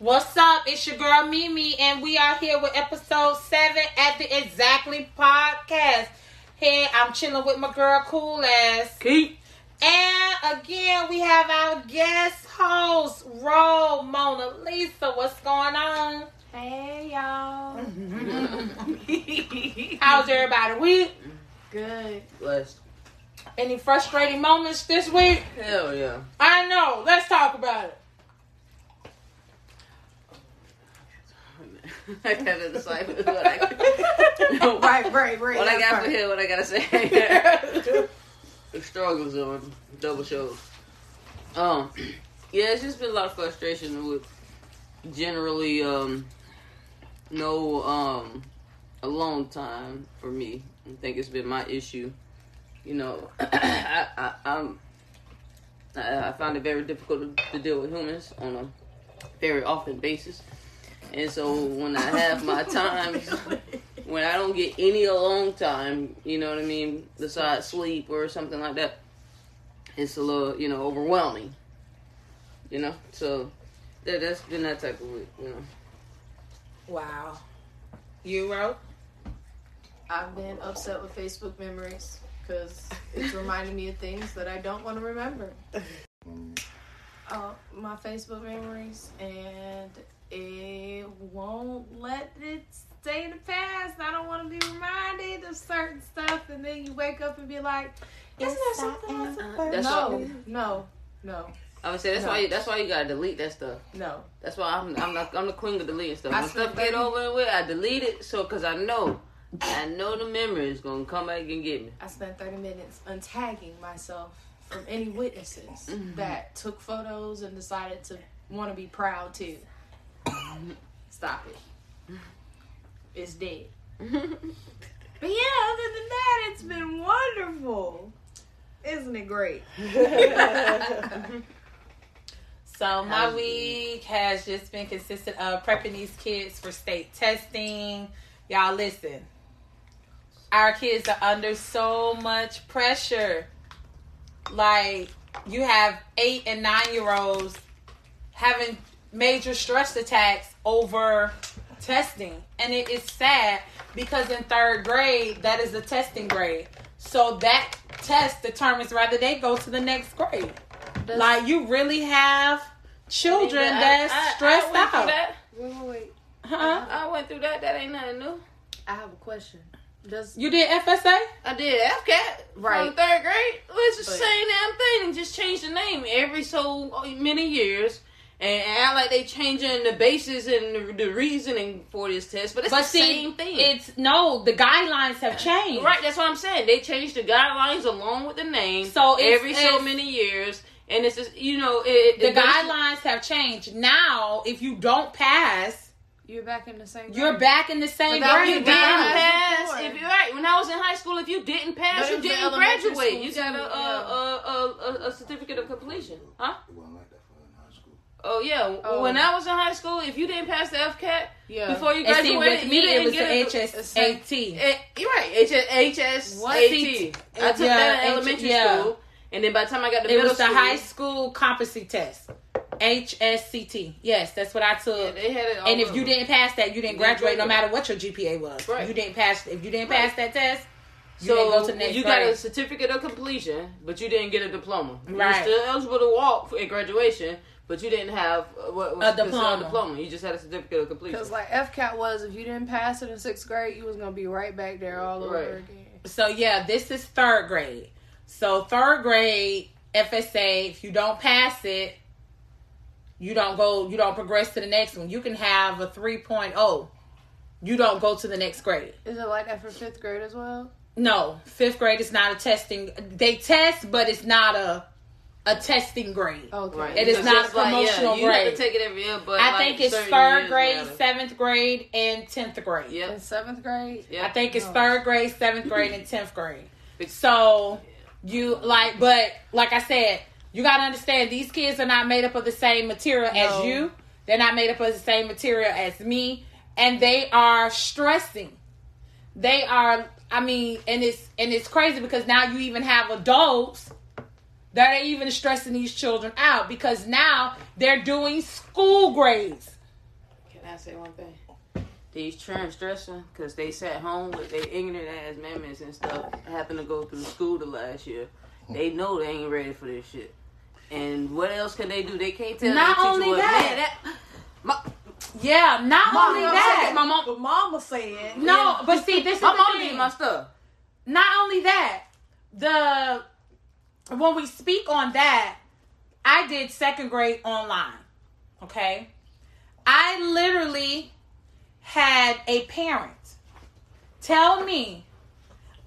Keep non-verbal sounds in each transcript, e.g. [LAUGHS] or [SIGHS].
What's up? It's your girl Mimi, and we are here with episode seven at the Exactly Podcast. Here, I'm chilling with my girl Cool Ass. Keep. And again, we have our guest host, Ro Mona Lisa. What's going on? Hey y'all. [LAUGHS] How's everybody week? Good. Blessed. Any frustrating moments this week? Hell yeah. I know. Let's talk about it. [LAUGHS] I gotta decide what I, [LAUGHS] Right, right, right. what I got that's for here, what I gotta say. [LAUGHS] the struggles on double shows. Um, [CLEARS THROAT] yeah, it's just been a lot of frustration with generally um no um long time for me. I think it's been my issue. You know, [CLEARS THROAT] I, I I'm I, I find it very difficult to, to deal with humans on a very often basis. And so when I have my [LAUGHS] times when I don't get any alone time, you know what I mean, besides sleep or something like that, it's a little, you know, overwhelming. You know? So that that's been that type of week, you know. Wow. You wrote? I've been upset with Facebook memories because it's reminding me of things that I don't want to remember. Uh, [LAUGHS] my Facebook memories, and it won't let it stay in the past. I don't want to be reminded of certain stuff, and then you wake up and be like, "Isn't there something else?" That's No, no, no, I would say that's No. why you, that's why you gotta delete that stuff. no. That's why I'm I'm not, I'm the queen of deleting stuff. I stuff spent get over and with, I delete it so because I know I know the memory is gonna come back and get me. I spent 30 minutes untagging myself from any witnesses Mhm. that took photos and decided to want to be proud too. Stop it. It's dead. But yeah, other than that, it's been wonderful. Isn't it great? [LAUGHS] So my week has just been consistent of prepping these kids for state testing. Y'all listen. Our kids are under so much pressure. Like you have eight and nine year olds having major stress attacks over testing. And it is sad because in third grade, that is the testing grade. So that test determines whether they go to the next grade. Like you really have children I- that's I- I stressed went through out. that. Wait, wait, wait. Huh? I went through that. That ain't nothing new. I have a question. Does You did FSA? I did FCAT Right. from third grade. Well, it's the But- same damn thing and just change the name every so many years. And act like they changing the basis and the, the reasoning for this test, but it's But the see, same thing. it's no. The guidelines have changed. Right, that's what I'm saying. They changed the guidelines along with the name So it's- every so it's- many years, and it's just you know it, The it guidelines have changed. Now, if you don't pass, you're back in the same? you're back in the same Without If you didn't guidelines pass, before. if you're right, when I was in high school, if you didn't pass, But you didn't graduate. school You got a too, a, a, a, a, a certificate of completion, huh? It wasn't like that for in high school. Oh yeah. Oh. When I was in high school, if you didn't pass the FCAT Yeah. before you And see, graduated, with me, you didn't it was get the a, HSAT. You're right. HS, HS What? AT. I took Yeah, that in H- elementary yeah. school, and then by the time I got to It middle was the school, high school competency test. HSCT. Yes, that's what I took. yeah, they had it. All and if over. you didn't pass that, you didn't You didn't graduate, no matter what your GPA was. Right. You didn't pass. If you didn't Right. pass that test, you so didn't go to the next you got a certificate of completion, but you didn't get a diploma. Right. You're still eligible to walk for, at graduation, but you didn't have uh, what was A considered diploma. diploma. You just had a certificate of completion. Because like FCAT was, if you didn't pass it in sixth grade, you was gonna be right back there all over Right. again. So yeah, this is third grade. So third grade FSA, if you don't pass it, you don't go, you don't progress to the next one. You can have a 3.0. You don't go to the next grade. Is it like that for fifth grade as well? No, fifth grade is not a testing. They test, but it's not a a testing grade. Okay. Right. It is It's not a promotional you have grade. to take it every year, but I like, think it's third grade, matter. seventh grade, and tenth grade. Yep. In seventh grade? Yep. I think it's Oh. third grade, seventh grade, and tenth grade. So you like, but like I said, you gotta understand these kids are not made up of the same material No. as you. They're not made up of the same material as me, and they are stressing. They are. I mean, and it's and it's crazy because now you even have adults that are even stressing these children out because now they're doing school grades. Can I say one thing? These trans dressing, because they sat home with their ignorant ass mammies and stuff, happened to go through school the last year. They know they ain't ready for this shit. And what else can they do? They can't tell Not their teacher only what, that. man, that my, Yeah, not Mama only said that. My mom, but mama said. No, but see, this is my the mom thing. did my stuff. not only that, the when we speak on that, I did second grade online. Okay. I literally had a parent tell me,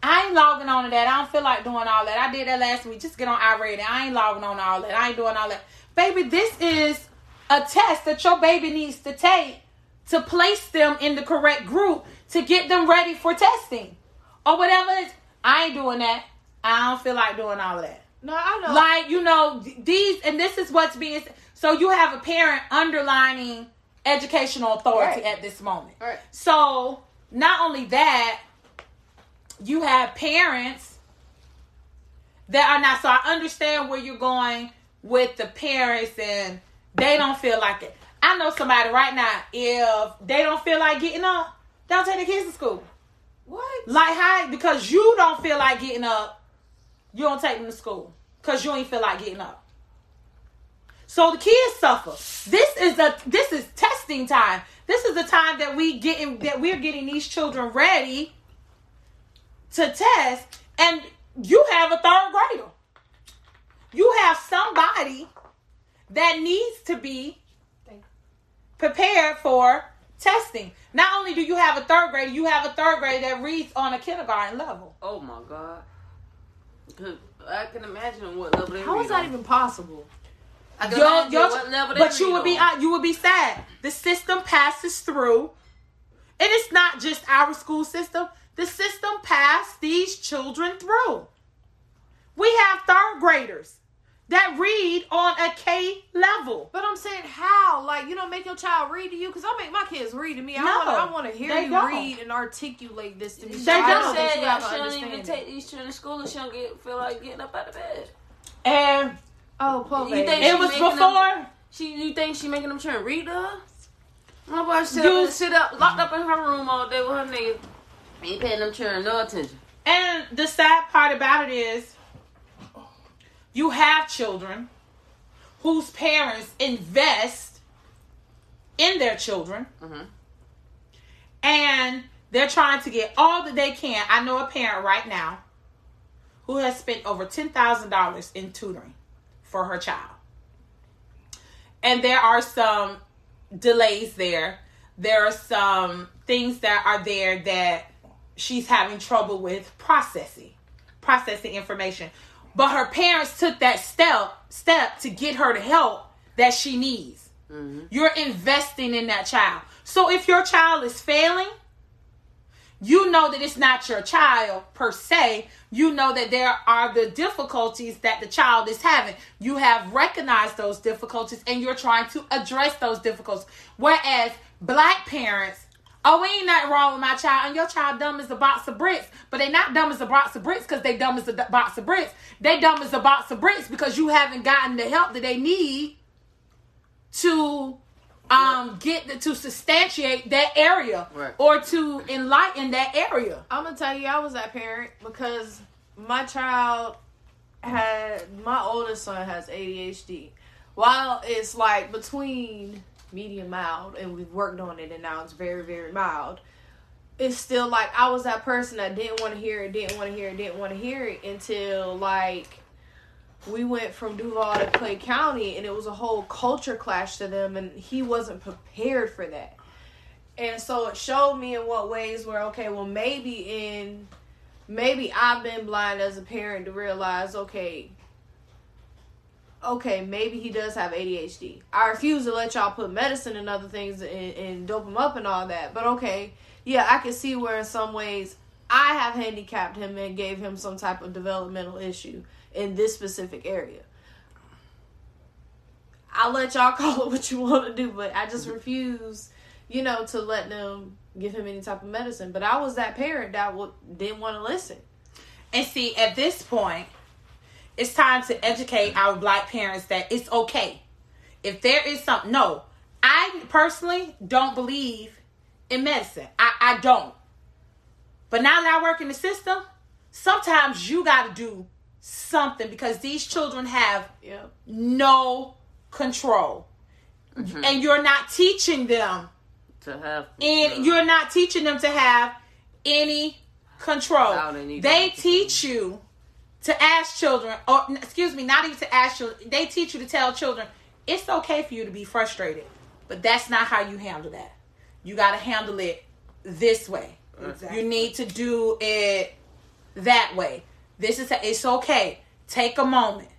I ain't logging on to that. I don't feel like doing all that. I did that last week. Just get on i-Ready. I ain't logging on to all that. I ain't doing all that. Baby, this is a test that your baby needs to take to place them in the correct group to get them ready for testing or whatever. I ain't doing that. I don't feel like doing all that. No, I know. Like, you know, these, and this is what's being, so you have a parent underlining educational authority Right. at this moment. Right. So, not only that, you have parents that are not, so I understand where you're going with the parents and they don't feel like it. I know somebody right now, if they don't feel like getting up, don't take the kids to school. what? Like how because you don't feel like getting up, you don't take them to school because you ain't feel like getting up. So the kids suffer. This is a this is testing time. This is the time that we getting that we're getting these children ready to test, and you have a third grader. You have somebody that needs to be prepared for testing. Not only do you have a third grader, you have a third grader that reads on a kindergarten level. Oh my god. 'Cause I can imagine what level they How is that on. even possible? I can Your- your- what level they but you would be uh, you would be sad. The system passes through, and it's not just our school system. The system passed these children through. We have third graders that read on a K level. But I'm saying how? Like you don't make your child read to you? Because I make my kids read to me. I No, want I want to hear you don't. read and articulate this to me. They so I don't. know said you, you shouldn't even understanding. take these children to school and she don't get feel like getting up out of bed. And Oh, poor You think- it was making them- before. She you think she making them try and read to her? My boy sit You- up sit up locked up in her room all day with her nigga. Ain't paying them children no attention. And the sad part about it is, you have children whose parents invest in their children Mhm. and they're trying to get all that they can. I know a parent right now who has spent over $10,000 in tutoring for her child. And there are some delays there. There are some things that are there that she's having trouble with processing, processing information. But her parents took that step step to get her the help that she needs. Mhm. You're investing in that child. So if your child is failing, you know that it's not your child per se. You know that there are the difficulties that the child is having. You have recognized those difficulties and you're trying to address those difficulties. Whereas black parents, oh, ain't nothing wrong with my child, and your child dumb as a box of bricks, but they not dumb as a box of bricks because they dumb as a d- box of bricks. They dumb as a box of bricks because you haven't gotten the help that they need to um get the, to substantiate that area Right. or to enlighten that area. I'm gonna tell you, I was that parent because my child had my oldest son has ADHD. While it's like between medium mild, and we've worked on it, and now it's very very mild. It's still like I was that person that didn't want to hear it, didn't want to hear it, didn't want to hear it until like we went from Duval to Clay County, and it was a whole culture clash to them, and he wasn't prepared for that. And so it showed me in what ways where okay, well maybe in maybe I've been blind as a parent to realize okay, okay, maybe he does have ADHD. I refuse to let y'all put medicine and other things and, and dope him up and all that. But okay, yeah, I can see where in some ways I have handicapped him and gave him some type of developmental issue in this specific area. I'll let y'all [LAUGHS] call it what you want to do, but I just refuse, you know, to let them give him any type of medicine. But I was that parent that would, didn't want to listen. And see, at this point, it's time to educate our black parents that it's okay. If there is something, no, I personally don't believe in medicine. I, I don't. But now that I work in the system, sometimes you got to do something because these children have Yep. no control. Mm-hmm. And you're not teaching them To have. and you're not teaching them to have any control. How they need They teach you to ask children, or excuse me, not even to ask children. They teach you to tell children it's okay for you to be frustrated, but that's not how you handle that. You got to handle it this way. Exactly. You need to do it that way. This is it's okay. Take a moment.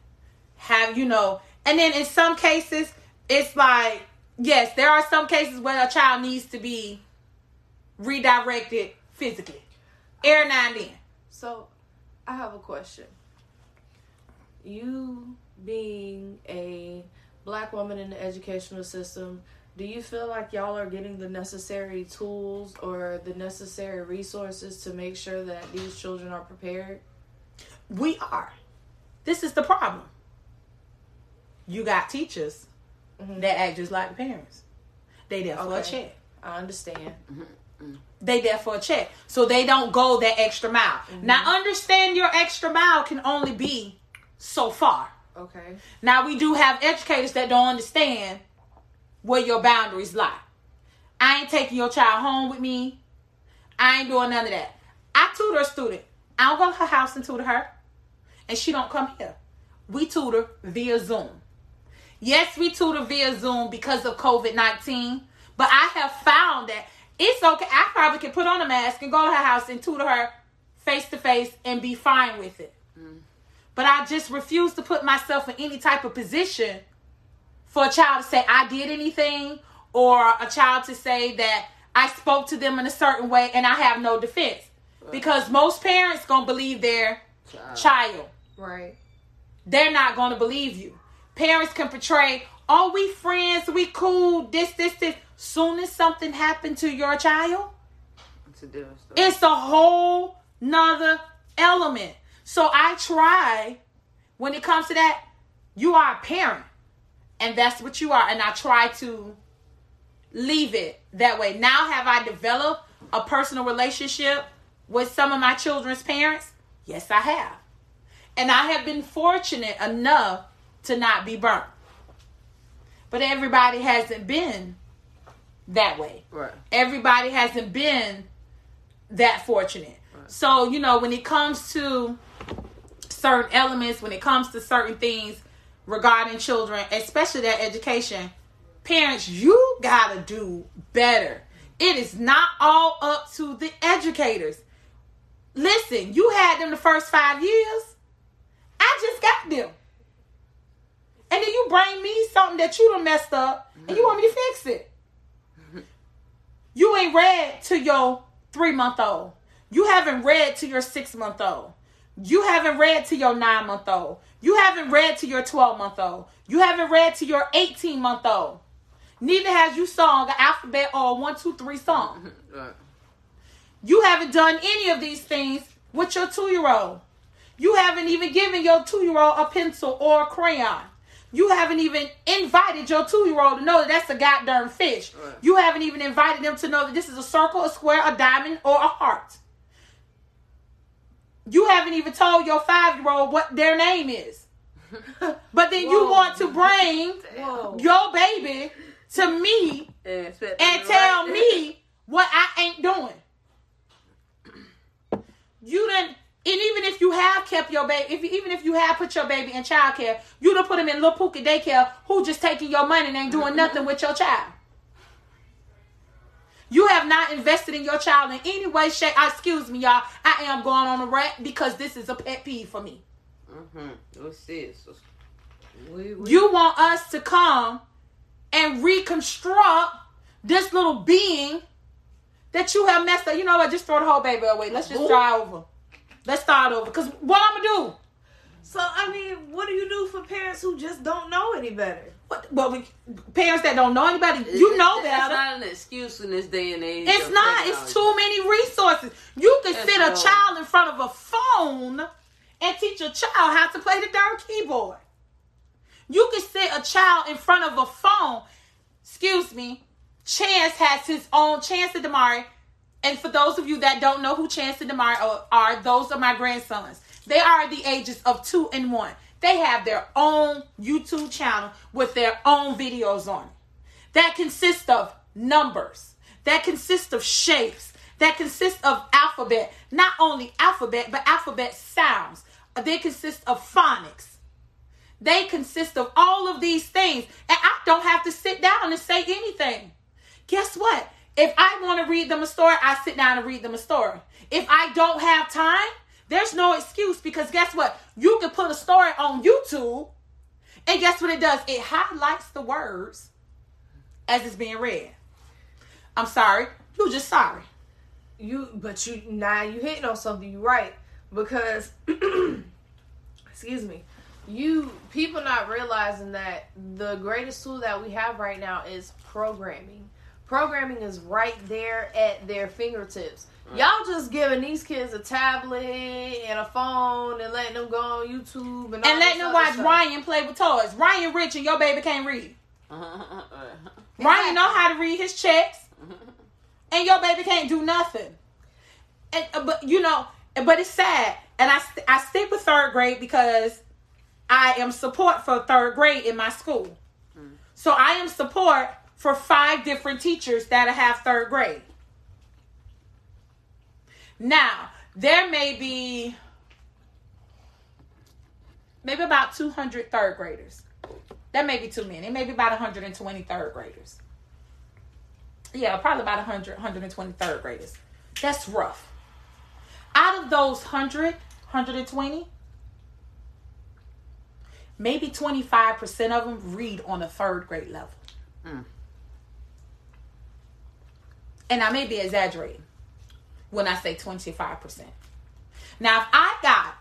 Have you know? And then in some cases, it's like yes, there are some cases where a child needs to be redirected physically. Air and then. So, I have a question. You being a black woman in the educational system, do you feel like y'all are getting the necessary tools or the necessary resources to make sure that these children are prepared? We are. This is the problem. You got teachers mm-hmm. that act just like parents. They there for a check. I understand. Mm-hmm. They there for a check. So they don't go that extra mile. Mm-hmm. Now understand your extra mile can only be so far. Okay. Now we do have educators that don't understand where your boundaries lie. I ain't taking your child home with me. I ain't doing none of that. I tutor a student. I don't go to her house and tutor her. And she don't come here. We tutor via Zoom. Yes, we tutor via Zoom because of COVID-19. But I have found that it's okay. I probably can put on a mask and go to her house and tutor her face to face and be fine with it. But I just refuse to put myself in any type of position for a child to say I did anything or a child to say that I spoke to them in a certain way and I have no defense. Because most parents gonna believe their Child. child. Right. They're not gonna believe you. Parents can portray, oh we friends, we cool, this, this, this. Soon as something happened to your child, It's a different story. it's a whole nother element. So I try, when it comes to that, you are a parent. And that's what you are. And I try to leave it that way. Now, have I developed a personal relationship with some of my children's parents? Yes, I have. And I have been fortunate enough to not be burnt. But everybody hasn't been that way right. everybody hasn't been that fortunate. Right. So, you know, when it comes to certain elements, when it comes to certain things regarding children, especially their education, parents, you gotta do better. It is not all up to the educators. Listen, you had them the first five years. I just got them. And then you bring me something that you done messed up and you want me to fix it. You ain't read to your three month old. You haven't read to your six month old. You haven't read to your nine month old. You haven't read to your 12 month old. You haven't read to your 18 month old. Neither has you sung an alphabet or a one, two, three song. [LAUGHS] Right. You haven't done any of these things with your two year old. You haven't even given your two year old a pencil or a crayon. You haven't even invited your two year old to know that that's a goddamn fish. Right. You haven't even invited them to know that this is a circle, a square, a diamond, or a heart. You haven't even told your five year old what their name is. [LAUGHS] But then you want to bring Whoa. your baby to me And, and tell like- [LAUGHS] me what I ain't doing. You done, and even if you have kept your baby, if you, even if you have put your baby in childcare, you done put him in little Pookie daycare who just taking your money and ain't doing nothing with your child. You have not invested in your child in any way, shape. Excuse me, y'all. I am going on a rant because this is a pet peeve for me. Mm-hmm. What's this? We, we, You want us to come and reconstruct this little being that you have messed up. You know what? Just throw the whole baby away. Let's just start over. Let's start over. Because what I'm going to do? So I mean, what do you do for parents who just don't know any better? What, well, we, parents that don't know anybody, you know That's better. not an excuse in this day and age. It's not. It's too many resources. You can That's sit a child in front of a phone and teach a child how to play the darn keyboard. You can sit a child in front of a phone. excuse me, Chance has his own Chance and Damari. And for those of you that don't know who Chance and Damari are, are, those are my grandsons. They are the ages of two and one. They have their own YouTube channel with their own videos on it. That consists of numbers, that consists of shapes, that consists of alphabet. Not only alphabet, but alphabet sounds. They consist of phonics. They consist of all of these things. And I don't have to sit down and say anything. Guess what? If I want to read them a story, I sit down and read them a story. If I don't have time, there's no excuse because guess what? You can put a story on YouTube, and guess what it does? It highlights the words as it's being read. I'm sorry. you're just sorry. You, but you now you hitting on something. You right because, [CLEARS THROAT] excuse me, you people not realizing that the greatest tool that we have right now is programming. Programming is right there at their fingertips. Y'all just giving these kids a tablet and a phone and letting them go on YouTube and, and letting them watch stuff. Ryan play with toys. Ryan rich and your baby can't read. [LAUGHS] Ryan know how to read his checks, and your baby can't do nothing. And uh, but you know, but it's sad, and I I stick with third grade because I am support for third grade in my school. Mm. So I am support for five different teachers that have third grade. Now, there may be maybe about 200 third graders. That may be too many. It may be about 120 third graders. Yeah, probably about 100, 120 third graders. That's rough. Out of those 100, 120, maybe 25% of them read on a third grade level. Mm. And I may be exaggerating when I say 25%. Now, if I got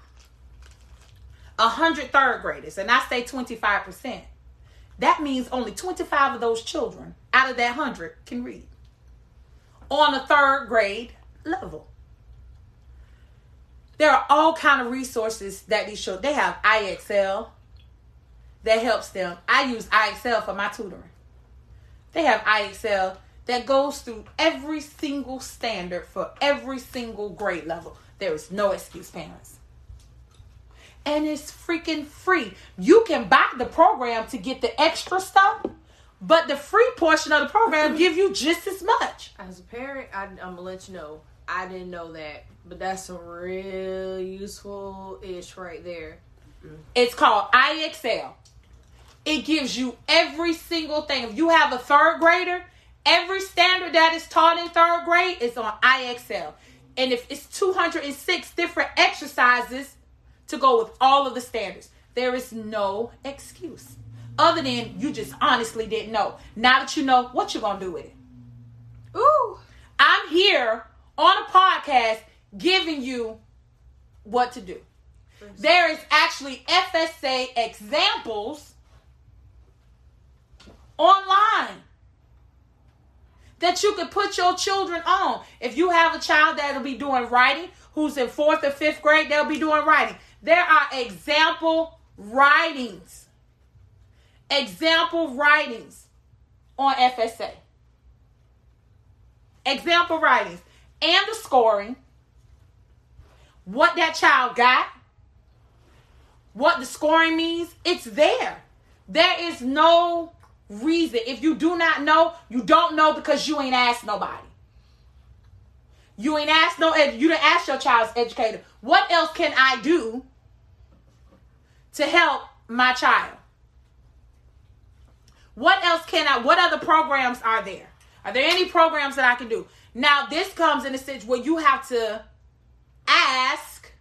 100 third graders and I say 25%, that means only 25 of those children out of that 100 can read on a third grade level. There are all kind of resources that these show. They have IXL, that helps them. I use IXL for my tutoring. They have IXL that goes through every single standard for every single grade level. There is no excuse, parents. And it's freaking free. You can buy the program to get the extra stuff, but the free portion of the program [LAUGHS] give you just as much. As a parent, I, am gonna let you know. I didn't know that, but that's some real useful ish right there. Mm-hmm. It's called IXL. It gives you every single thing. If you have a third grader, every standard that is taught in third grade is on IXL. And if it's 206 different exercises to go with all of the standards, there is no excuse. Other than you just honestly didn't know. Now that you know, what you gonna do with it? Ooh. I'm here on a podcast giving you what to do. There is actually FSA examples online that you could put your children on. If you have a child that'll be doing writing, who's in fourth or fifth grade, they'll be doing writing. There are example writings, example writings on FSA. Example writings and the scoring, what that child got, what the scoring means, it's there. There is no reason. If you do not know, you don't know because you ain't asked nobody. You ain't asked no you didn't ask your child's educator. What else can I do to help my child? What else can I what other programs are there? Are there any programs that I can do? Now this comes in a situation where you have to ask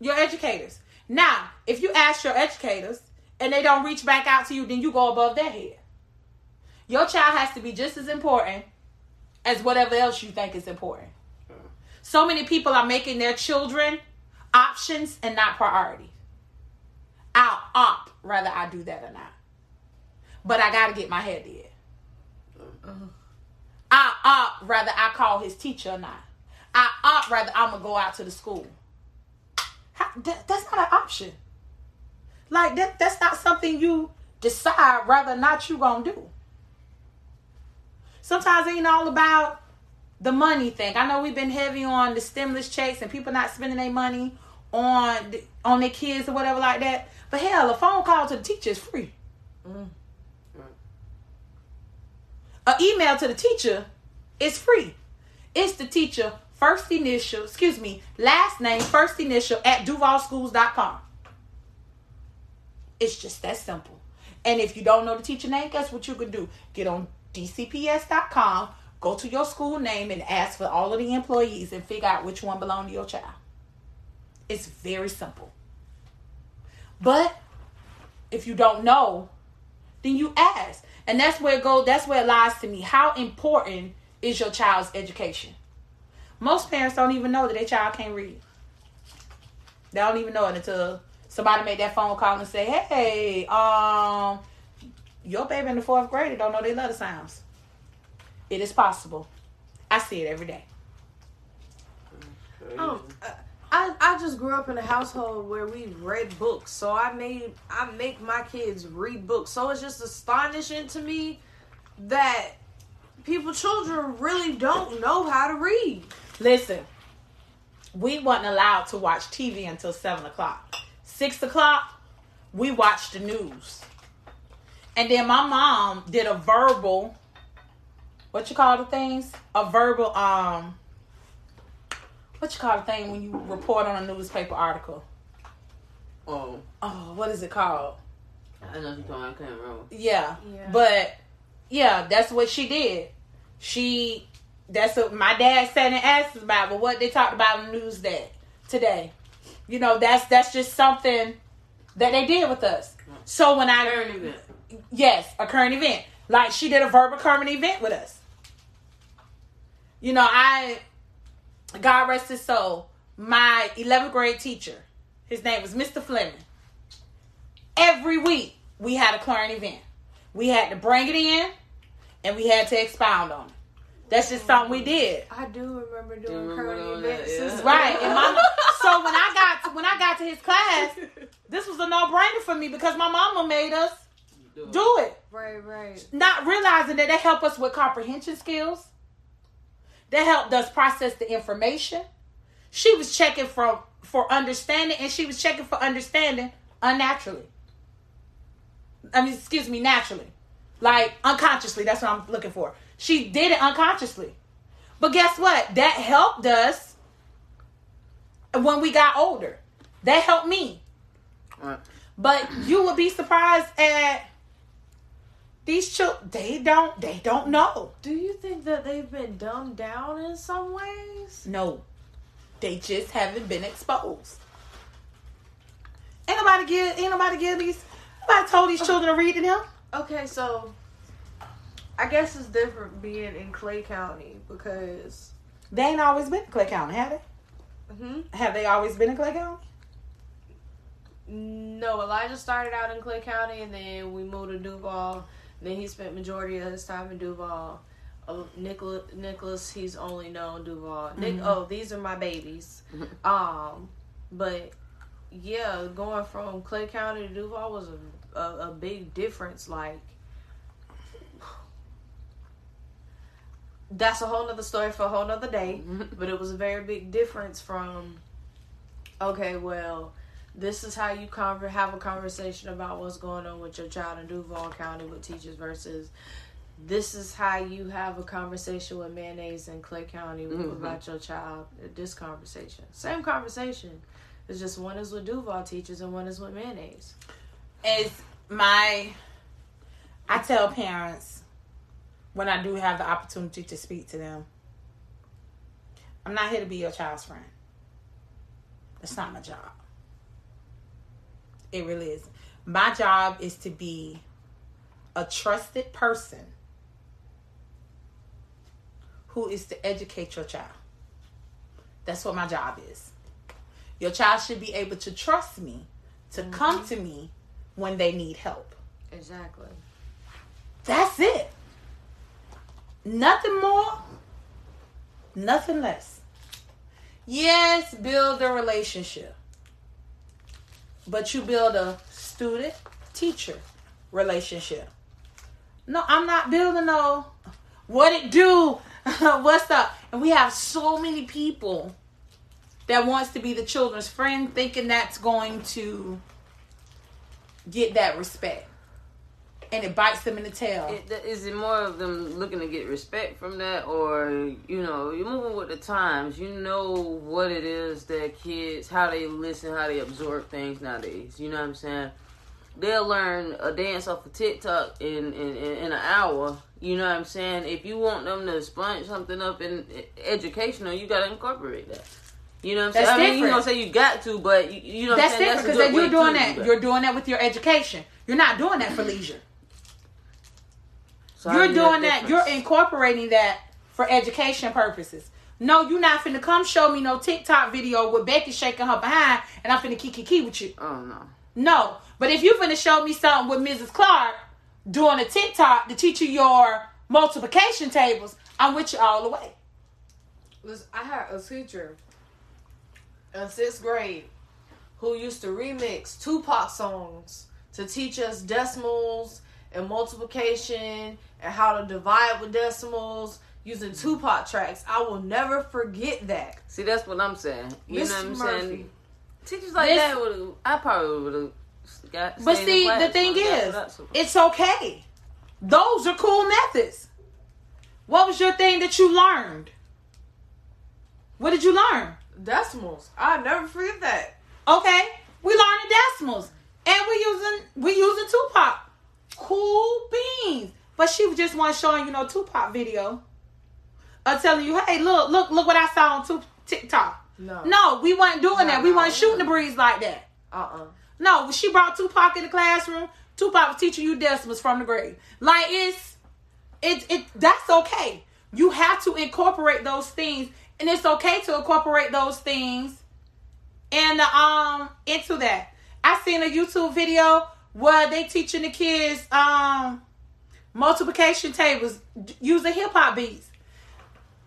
your educators. Now, if you ask your educators, and they don't reach back out to you, then you go above their head. Your child has to be just as important as whatever else you think is important. So many people are making their children options and not priorities. I'll opt whether I do that or not. But I got to get my head in. I opt whether I call his teacher or not. I opt whether I'm going to go out to the school. How, that, that's not an option. Like that that's not something you decide whether or not you gonna do. Sometimes it ain't all about the money thing. I know we've been heavy on the stimulus checks and people not spending their money on on their kids or whatever like that. But hell, a phone call to the teacher is free. Mm. An email to the teacher is free. It's the teacher first initial, excuse me, last name, first initial at duvalschools.com. It's just that simple. And if you don't know the teacher name, guess what you can do? Get on dcps.com, go to your school name and ask for all of the employees and figure out which one belong to your child. It's very simple. But if you don't know, then you ask. And that's where it goes, that's where it lies to me. How important is your child's education? Most parents don't even know that their child can't read. They don't even know it until somebody made that phone call and say, "Hey, um, your baby in the fourth grade don't know they letter sounds." It is possible. I see it every day. Um, I, I just grew up in a household where we read books, so I made I make my kids read books. So it's just astonishing to me that people children really don't know how to read. Listen, we wasn't allowed to watch TV until seven o'clock. Six o'clock, we watched the news. And then my mom did a verbal, what you call the things? A verbal, um, what you call the thing when you report on a newspaper article? Oh. Oh, what is it called? I know you're talking. I can't remember. Yeah. yeah. But yeah, that's what she did. She that's what my dad said and asked about, but what they talked about in the news that today. You know, that's that's just something that they did with us. So when I current event. Yes, a current event. Like she did a verbal current event with us. You know, I God rest his soul, my 11th grade teacher, his name was Mr. Fleming. Every week we had a current event. We had to bring it in and we had to expound on it. That's just something we did. I do remember doing current events. yeah. Right. And my, [LAUGHS] so when I got to, when I got to his class, this was a no brainer for me because my mama made us do it. Right, right. Not realizing that they help us with comprehension skills. They helped us process the information. She was checking for for understanding, and she was checking for understanding unnaturally. I mean, excuse me, naturally, like unconsciously. That's what I'm looking for. She did it unconsciously. But guess what? That helped us when we got older. That helped me. Right. But you would be surprised at these children. They don't. They don't know. Do you think that they've been dumbed down in some ways? No, they just haven't been exposed. Ain't nobody give. Ain't nobody give these. Nobody told these children to read to them. Okay, so I guess it's different being in Clay County because they ain't always been in Clay County, have they? Mm-hmm. Have they always been in Clay County? No, Elijah started out in Clay County, and then we moved to Duval. Then he spent majority of his time in Duval. Oh, Nicholas, Nicholas, he's only known Duval. Nick, mm-hmm. oh, these are my babies. um, but yeah, going from Clay County to Duval was a, a, a big difference. Like that's a whole nother story for a whole nother day. [LAUGHS] but it was a very big difference from okay, well, this is how you conver- have a conversation about what's going on with your child in Duval County with teachers versus this is how you have a conversation with mayonnaise in Clay County mm-hmm. about your child. This conversation, same conversation. It's just one is with Duval teachers and one is with mayonnaise. Is my, I tell parents when I do have the opportunity to speak to them. I'm not here to be your child's friend. That's not my job. It really is. My job is to be a trusted person who is to educate your child. That's what my job is. Your child should be able to trust me to mm-hmm. come to me when they need help. Exactly. That's it. Nothing more, nothing less. Yes, build a relationship. But you build a student teacher relationship. No, I'm not building no What it do? [LAUGHS] What's up? And we have so many people that wants to be the children's friend, thinking that's going to get that respect, and it bites them in the tail. It, is it more of them looking to get respect from that, or you know, you're moving with the times? You know what it is that kids, how they listen, how they absorb things nowadays. You know what I'm saying? They'll learn a dance off of TikTok in in, in, an hour. You know what I'm saying? If you want them to sponge something up in educational, you got to incorporate that. You know what I'm saying? That's I mean, you don't say you got to, but you, you know what That's I'm saying? different because you're doing that. You're doing that with your education. You're not doing that for leisure. So You're do you know doing the that. You're incorporating that for education purposes. No, you're not finna come show me no TikTok video with Becky shaking her behind, and I'm finna kiki kiki with you. Oh no. No, but if you finna show me something with Mrs. Clark doing a TikTok to teach you your multiplication tables, I'm with you all the way. Listen, I had a teacher in sixth grade who used to remix Tupac songs to teach us decimals and multiplication and how to divide with decimals using Tupac tracks. I will never forget that. See, that's what I'm saying. You Miss know what I'm Murphy. saying? Teachers like This- that would I probably would have got. But see, the thing when I got is, it's okay. Those are cool methods. What was your thing that you learned? What did you learn? Decimals. I never forget that. Okay, we learned decimals, and we using we using Tupac. Cool beans. But she just wasn't showing you no Tupac video. Or telling you, hey, look, look, look what I saw on TikTok. No. No, we weren't doing that. We No. weren't shooting the breeze like that. Uh-uh. No, she brought Tupac in the classroom, Tupac was teaching you decimals from the grade. Like it's it it that's okay. You have to incorporate those things, and it's okay to incorporate those things and um into that. I seen a YouTube video where they teaching the kids um multiplication tables using hip hop beats.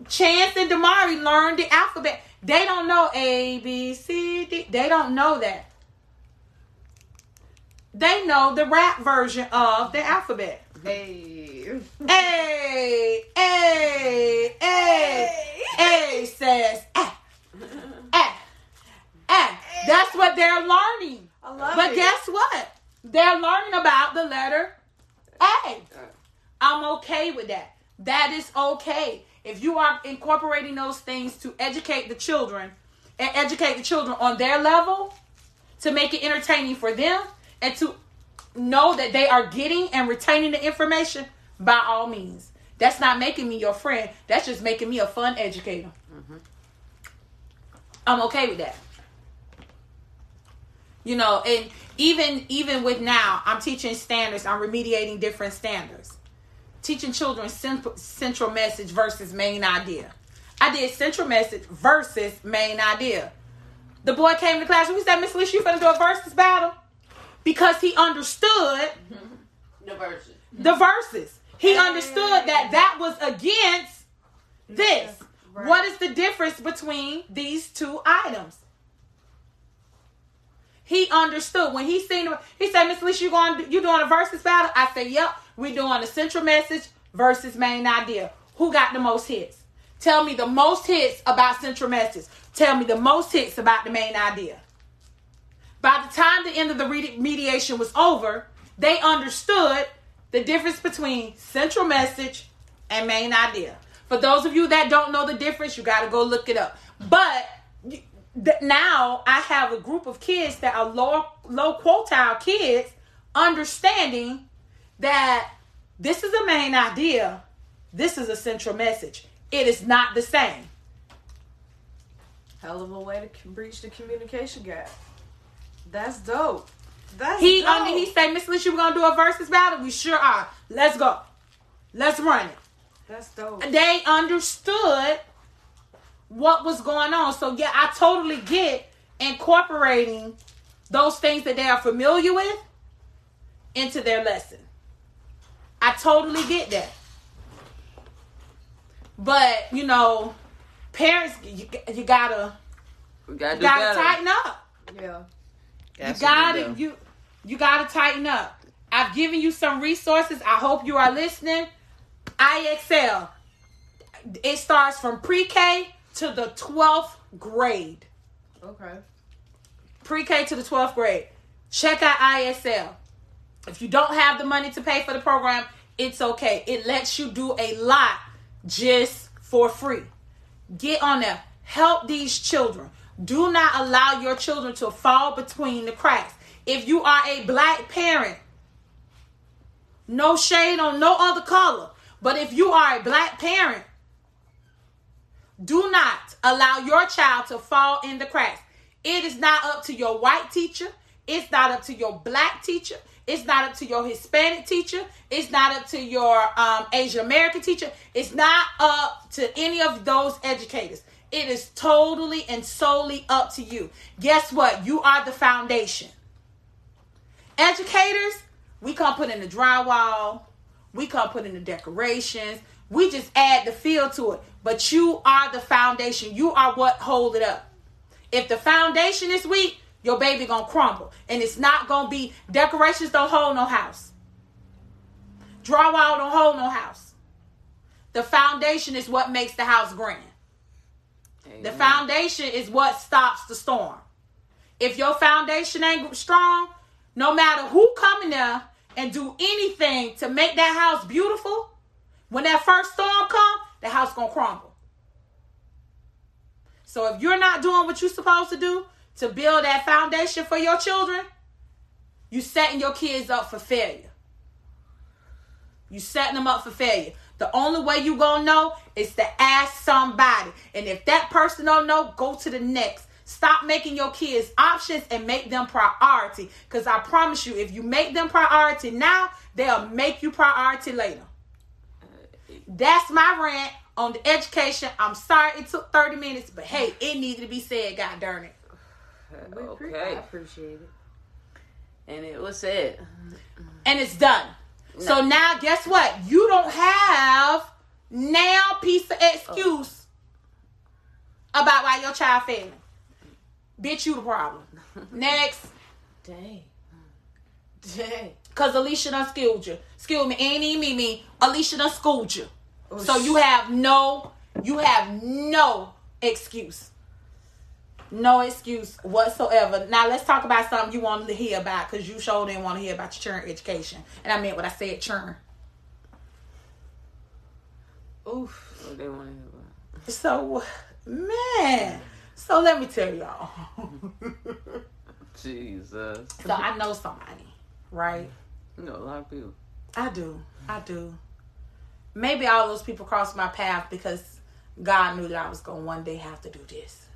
Chance and Damari learned the alphabet. They don't know A B C D. They don't know that. They know the rap version of the alphabet. Hey. A A A A says ah ah ah. That's what they're learning. I love But it. guess what? They're learning about the letter A. I'm okay with that. That is okay. If you are incorporating those things to educate the children and educate the children on their level to make it entertaining for them and to know that they are getting and retaining the information, by all means. That's not making me your friend. That's just making me a fun educator. Mm-hmm. I'm okay with that. You know, and even even with now, I'm teaching standards. I'm remediating different standards. Teaching children simple, central message versus main idea. I did central message versus main idea. The boy came to class. We said, Miss Lish, you finna do a versus battle because he understood the verses. the verses. He understood that that was against this. Right. What is the difference between these two items? He understood when he seen. He said, "Miss Lisa, you going you doing a versus battle?" I said, "Yep, we doing a central message versus main idea. Who got the most hits? Tell me the most hits about central message. Tell me the most hits about the main idea." By the time the end of the mediation was over, they understood the difference between central message and main idea. For those of you that don't know the difference, you got to go look it up. But you- th- now I have a group of kids that are low low quartile kids understanding that this is a main idea, this is a central message. It is not the same. Hell of a way to breach the communication gap. That's dope. That's He dope. under he say, Miss Alicia, we're gonna do a versus battle. We sure are. Let's go. Let's run it. That's dope. they understood what was going on. So yeah, I totally get incorporating those things that they are familiar with into their lesson. I totally get that. But you know, parents, you, you gotta We gotta you gotta better. tighten up. Yeah. You gotta you you gotta tighten up. I've given you some resources. I hope you are listening. IXL. It starts from pre-K to the 12th grade. Okay. Pre-K to the 12th grade. Check out IXL. If you don't have the money to pay for the program, it's okay. It lets you do a lot just for free. Get on there. Help these children. Do not allow your children to fall between the cracks. If you are a black parent, no shade on no other color, but if you are a black parent, do not allow your child to fall in the cracks. It is not up to your white teacher. It's not up to your black teacher. It's not up to your Hispanic teacher. It's not up to your um, Asian American teacher. It's not up to any of those educators. It is totally and solely up to you. Guess what? You are the foundation. Educators, we come put in the drywall, we come put in the decorations, we just add the feel to it. But you are the foundation. You are what hold it up. If the foundation is weak, your baby gonna crumble. And it's not gonna be decorations don't hold no house. Drywall don't hold no house. The foundation is what makes the house grand. Amen. The foundation is what stops the storm. If your foundation ain't strong, no matter who come in there and do anything to make that house beautiful, when that first storm come, the house gonna crumble. So if you're not doing what you're supposed to do to build that foundation for your children, you setting your kids up for failure. You setting them up for failure. The only way you gonna know is to ask somebody. And if that person don't know, go to the next. Stop making your kids options and make them priority. Because I promise you, if you make them priority now, they'll make you priority later. That's my rant on the education. I'm sorry it took 30 minutes, but hey, it needed to be said, god darn it. We appre- I appreciate it. And it was said. And it's done. So now guess what? You don't have now piece of excuse oh. about why your child failing. Bitch, you the problem. [LAUGHS] Next. Dang. Dang. Cause Alicia done schooled you. Excuse me, ain't even me, me. Alicia done schooled you. Oh, so sh- you have no, you have no excuse. No excuse whatsoever. Now let's talk about something you wanted to hear about because you sure didn't want to hear about your churn education. And I meant what I said, churn. Oof. What they want to hear about. So, man. So let me tell y'all. [LAUGHS] Jesus. so I know somebody, right? You know, a lot of people. I do. I do. Maybe all those people crossed my path because God knew that I was going to one day have to do this.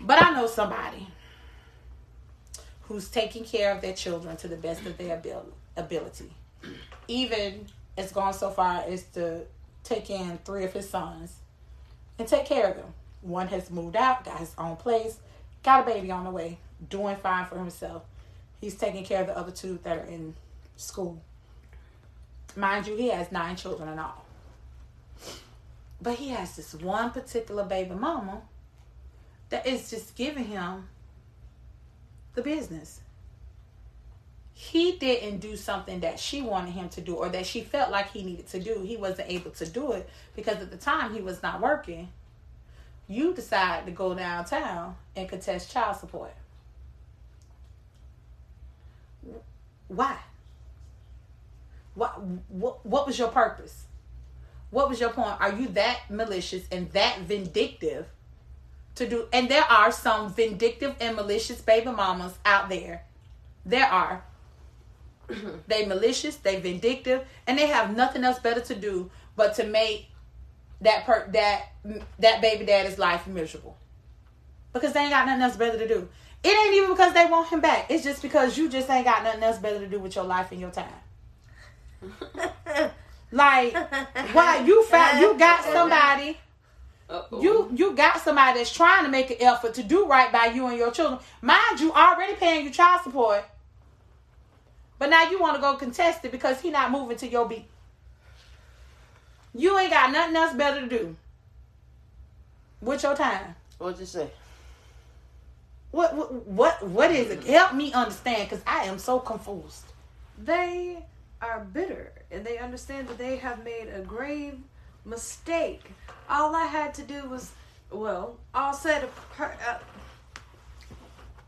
But I know somebody who's taking care of their children to the best of their abil- ability. Even it's gone so far as to take in three of his sons and take care of them. One has moved out, got his own place, got a baby on the way, doing fine for himself. He's taking care of the other two that are in school. Mind you, he has nine children in all. But he has this one particular baby mama that is just giving him the business. He didn't do something that she wanted him to do or that she felt like he needed to do. He wasn't able to do it because at the time he was not working. You decide to go downtown and contest child support. Why? What, what what was your purpose? What was your point? Are you that malicious and that vindictive to do? And there are some vindictive and malicious baby mamas out there. There are. [CLEARS THROAT] they malicious, they vindictive, and they have nothing else better to do but to make that per that that baby daddy's life miserable. Because they ain't got nothing else better to do. It ain't even because they want him back. It's just because you just ain't got nothing else better to do with your life and your time. [LAUGHS] Like, why you found you got [LAUGHS] somebody Uh-oh. you you got somebody that's trying to make an effort to do right by you and your children. Mind you, already paying you child support, but now you want to go contest it because he not moving to your beat. You ain't got nothing else better to do with your time. What'd you say? What what what, what is it? Help me understand because I am so confused. They are bitter and they understand that they have made a grave mistake. All I had to do was, well, all said, uh,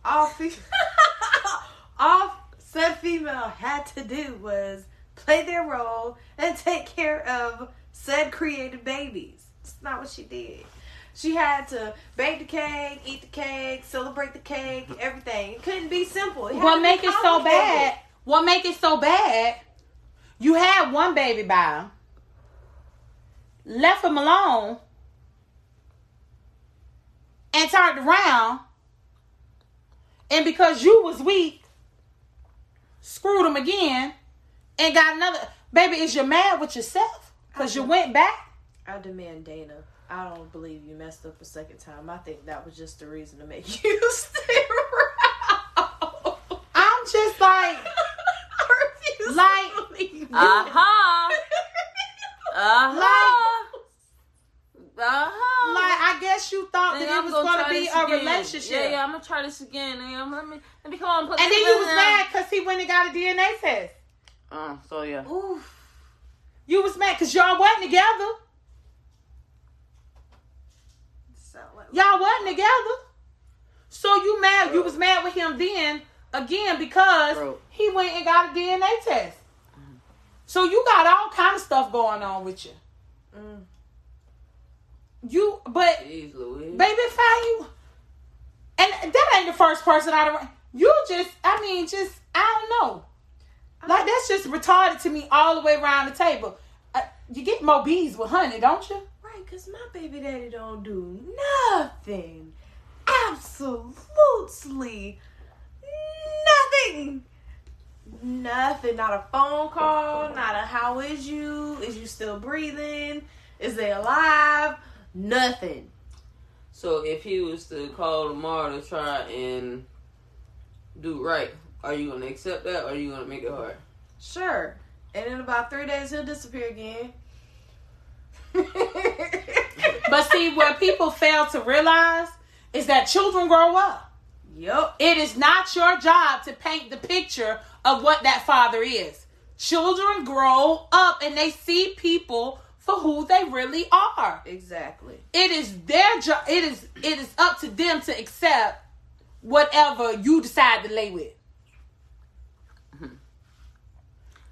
all, fe- [LAUGHS] all said female had to do was play their role and take care of said created babies. It's not what she did. She had to bake the cake, eat the cake, celebrate the cake, everything. It couldn't be simple. It what make it so bad? What make it so bad? You had one baby by left him alone, and turned around, and because you was weak, screwed him again, and got another. Baby, is you mad with yourself? Because you went back? I demand Dana. I don't believe you messed up a second time. I think that was just the reason to make [LAUGHS] you stay around. I'm just like, [LAUGHS] like, uh huh, uh huh. Uh-huh. Like I guess you thought that it was gonna, gonna be a again. relationship. Yeah, yeah, I'm gonna try this again. Let me let me come on. Put and then you was mad because he went and got a DNA test. Oh, so yeah. Oof. You was mad because y'all wasn't together. Y'all wasn't together. So you mad? You was mad with him then again because Bro. he went and got a DNA test. Mm. So you got all kind of stuff going on with you. Mm. You, but Jeez, baby, find you, and that ain't the first person I don't. You just, I mean, just I don't know. Like that's just retarded to me all the way around the table. Uh, you get more bees with honey, don't you? Cause my baby daddy don't do nothing. Absolutely nothing. Nothing. Not a phone call. Not a how is you? Is you still breathing? Is they alive? Nothing. So if he was to call tomorrow to try and do right, are you gonna accept that or are you gonna make it hard? Sure. And in about three days he'll disappear again. [LAUGHS] but see, what people fail to realize is that children grow up. Yep. It is not your job to paint the picture of what that father is. Children grow up and they see people for who they really are. Exactly. It is their job. It is it is up to them to accept whatever you decide to lay with. Mm-hmm.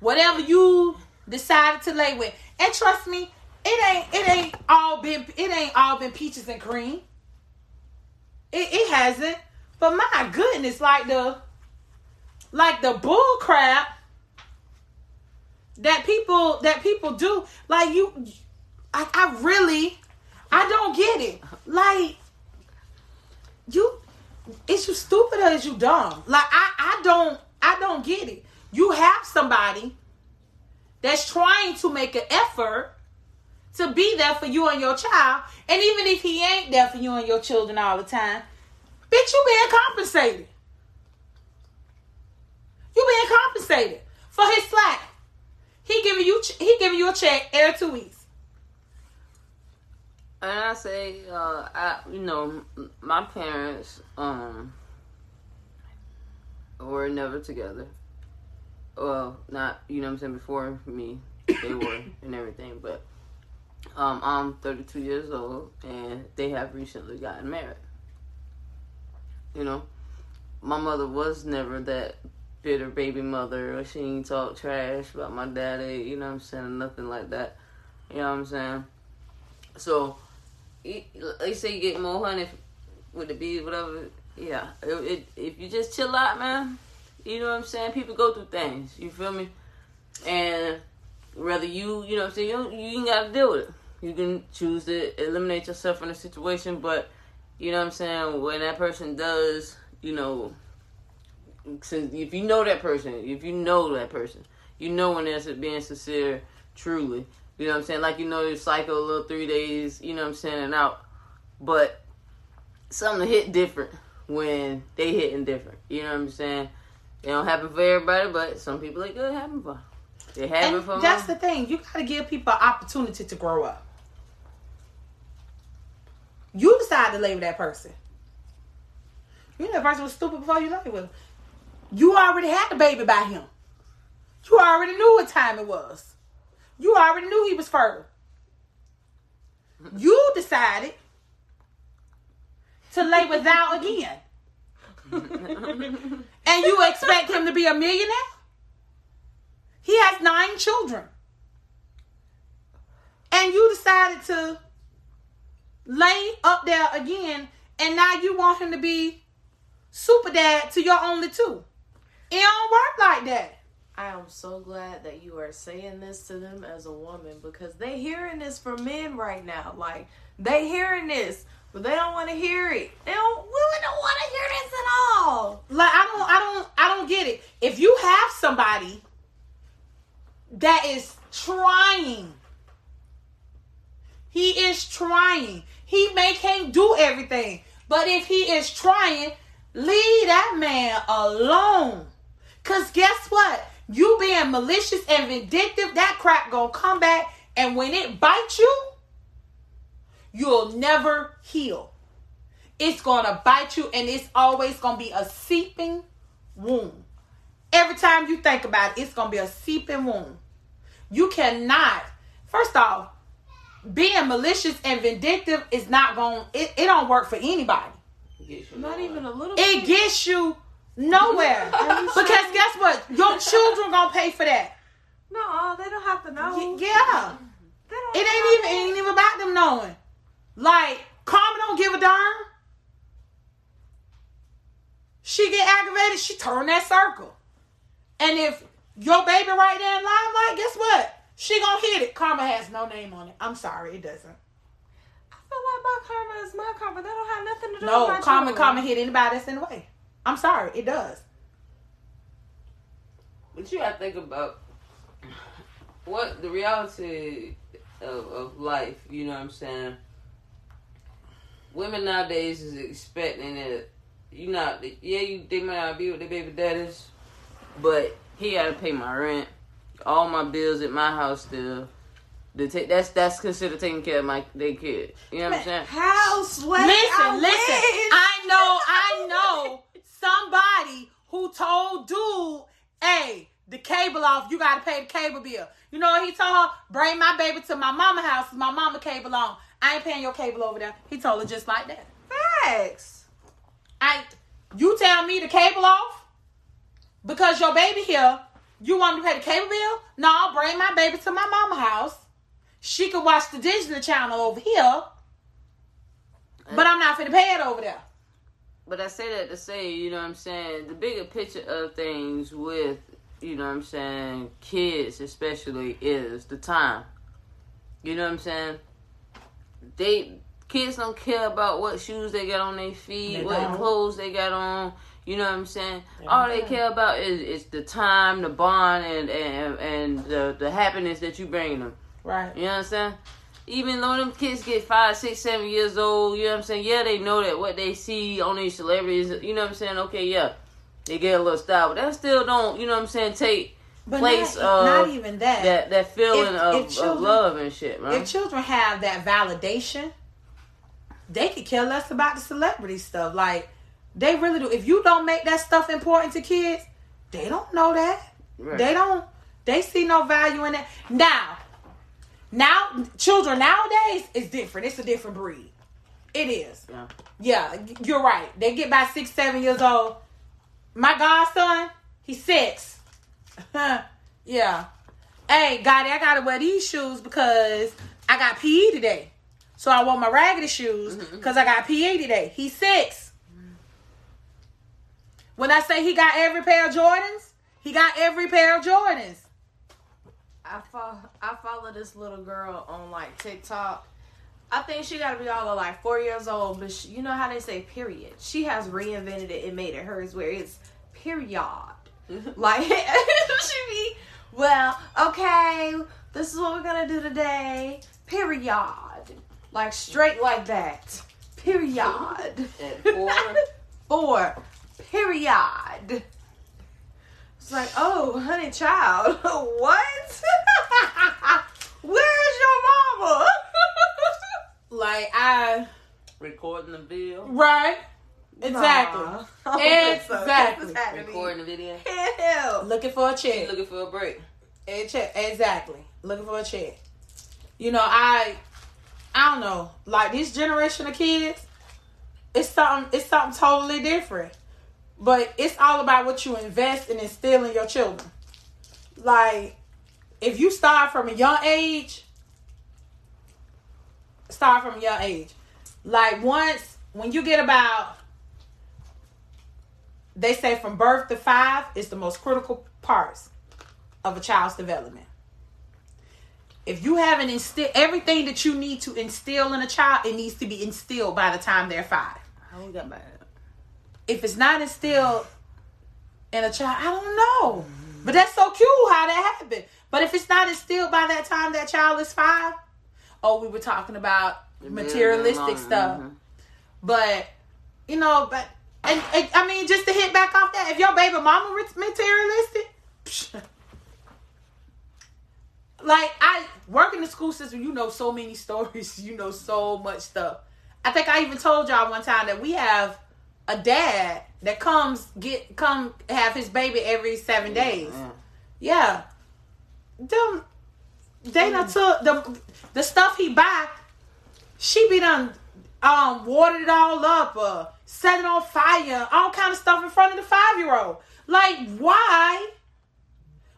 Whatever you decided to lay with. And trust me, it ain't it ain't all been it ain't all been peaches and cream. It it hasn't. But my goodness, like the like the bull crap that people that people do, like you I, I really I don't get it. Like you is you stupid or is you dumb? Like I I don't I don't get it. You have somebody that's trying to make an effort to be there for you and your child. And even if he ain't there for you and your children all the time, bitch, you being compensated. You being compensated for his slack. He giving you he giving you a check every two weeks. And I say, uh, I you know, my parents um were never together. Well, not you know what I'm saying before me, they were and everything, but um, I'm 32 years old, and they have recently gotten married. You know, my mother was never that bitter baby mother, or she ain't talk trash about my daddy. You know what I'm saying? Nothing like that. You know what I'm saying? So, they say you get more honey with the bees, whatever. Yeah, it, it, if you just chill out, man. You know what I'm saying? People go through things. You feel me? And whether you, you know I'm saying, you, you ain't got to deal with it. You can choose to eliminate yourself from the situation, but you know what I'm saying? When that person does, you know, since if you know that person, if you know that person, you know when they're being sincere, truly. You know what I'm saying? Like you know you cycle a little three days, you know what I'm saying, and out. But something hit different when they hitting different. You know what I'm saying? It don't happen for everybody, but some people it could happen for. It happen and for That's them. the thing. You gotta give people an opportunity to grow up. You decide to lay with that person. You know that person was stupid before you lay with him. You already had the baby by him. You already knew what time it was. You already knew he was fertile. You decided to lay with thou again. [LAUGHS] and you expect him to be a millionaire? He has nine children. And you decided to lay up there again, and now you want him to be super dad to your only two. It don't work like that. I am so glad that you are saying this to them as a woman because they hearing this from men right now. Like they hearing this, but they don't want to hear it. They don't. Women don't want to hear this at all. Like I don't, I don't, I don't get it. If you have somebody that is trying, he is trying. He may can't do everything, but if he is trying, leave that man alone. Cause guess what? You being malicious and vindictive, that crap gonna come back, and when it bites you, you'll never heal. It's gonna bite you, and it's always gonna be a seeping wound. Every time you think about it, it's gonna be a seeping wound. You cannot, first off, being malicious and vindictive is not going it, it don't work for anybody. Not even a little. It gets you nowhere. [LAUGHS] because guess what? Your [LAUGHS] children gonna pay for that. No, they don't have to know. Yeah. It ain't even it ain't even about them knowing. Like, Karma don't give a darn. She get aggravated, she turn that circle. And if your baby right there in limelight, guess what? She gonna hit it. Karma has no name on it. I'm sorry, it doesn't. I feel like my karma is my karma. That don't have nothing to do No, with my Karma, children. Karma hit anybody that's in the way. I'm sorry, it does. But you gotta think about what the reality of, of life, you know what I'm saying? Women nowadays is expecting that you not yeah, you they might not be with their baby daddies, but he gotta pay my rent, all my bills at my house still. To take that's that's considered taking care of my their kid. You know what I'm saying? House sweat. Listen, I listen. wish. I know, I know somebody who told dude, hey, the cable off, you gotta pay the cable bill. You know what he told her? Bring my baby to my mama house, my mama cable on. I ain't paying your cable over there. He told her just like that. Facts. I you tell me the cable off because your baby here, you want me to pay the cable bill? No, I'll bring my baby to my mama house. She can watch the Disney channel over here. But I'm not finna pay it over there. But I say that to say, you know what I'm saying, the bigger picture of things with, you know what I'm saying, kids especially is the time. You know what I'm saying? They kids don't care about what shoes they got on their feet, They what don't. clothes they got on. You know what I'm saying? They All they care. care about is, is the time, the bond, and and and the the happiness that you bring them. Right. You know what I'm saying? Even though them kids get five, six, seven years old, you know what I'm saying? Yeah, they know that what they see on these celebrities, you know what I'm saying? Okay, yeah, they get a little style, but that still don't, you know what I'm saying, take But place not, of not even that. that that feeling If- of, if children- of love and shit, man. If children have that validation, they could care less about the celebrity stuff. Like they really do. If you don't make that stuff important to kids, they don't know that. Right. They don't. They see no value in that. Now, now children nowadays is different. It's a different breed. It is. Yeah. Yeah, you're right. They get by six, seven years old. My godson, he's six. [LAUGHS] yeah. Hey, Gotti, I gotta wear these shoes because I got PE today. So I wore my raggedy shoes mm-hmm. because I got PE today. He's six. When I say he got every pair of Jordans, he got every pair of Jordans. I follow, I follow this little girl on like TikTok. I think she got to be all of like four years old, but she, you know how they say period. She has reinvented it and made it hers, where it's period. [LAUGHS] like [LAUGHS] she be well, okay. This is what we're gonna do today. Period. Like straight like that. Period. At four, [LAUGHS] Four. Period. It's like, oh, honey, child, [LAUGHS] what? [LAUGHS] Where's your mama? [LAUGHS] Like I recording the bill. right. Exactly. Nah. I so. Exactly. Recording the video. Hell. Looking for a check. looking for a break. A check. Exactly. Looking for a check. You know, I I don't know. Like this generation of kids, it's something it's something totally different. But it's all about what you invest and instill in your children. Like, if you start from a young age, start from a young age. Like once when you get about they say from birth to five is the most critical parts of a child's development. If you haven't instilled everything that you need to instill in a child, it needs to be instilled by the time they're five. How we got? If it's not instilled in a child, I don't know. But that's so cute how that happened. But if it's not instilled by that time that child is five, oh, we were talking about materialistic stuff. Mhm. But you know, but and, and, I mean, just to hit back off that, if your baby mama materialistic, psh, like I work in the school system, you know so many [LAUGHS] stories, you know so much stuff. I think I even told y'all one time that we have a dad that comes get come have his baby every seven days. Yeah. Yeah. Them they done took the the stuff he buy, she be done um watered it all up, uh set it on fire, all kind of stuff in front of the five year old. Like why?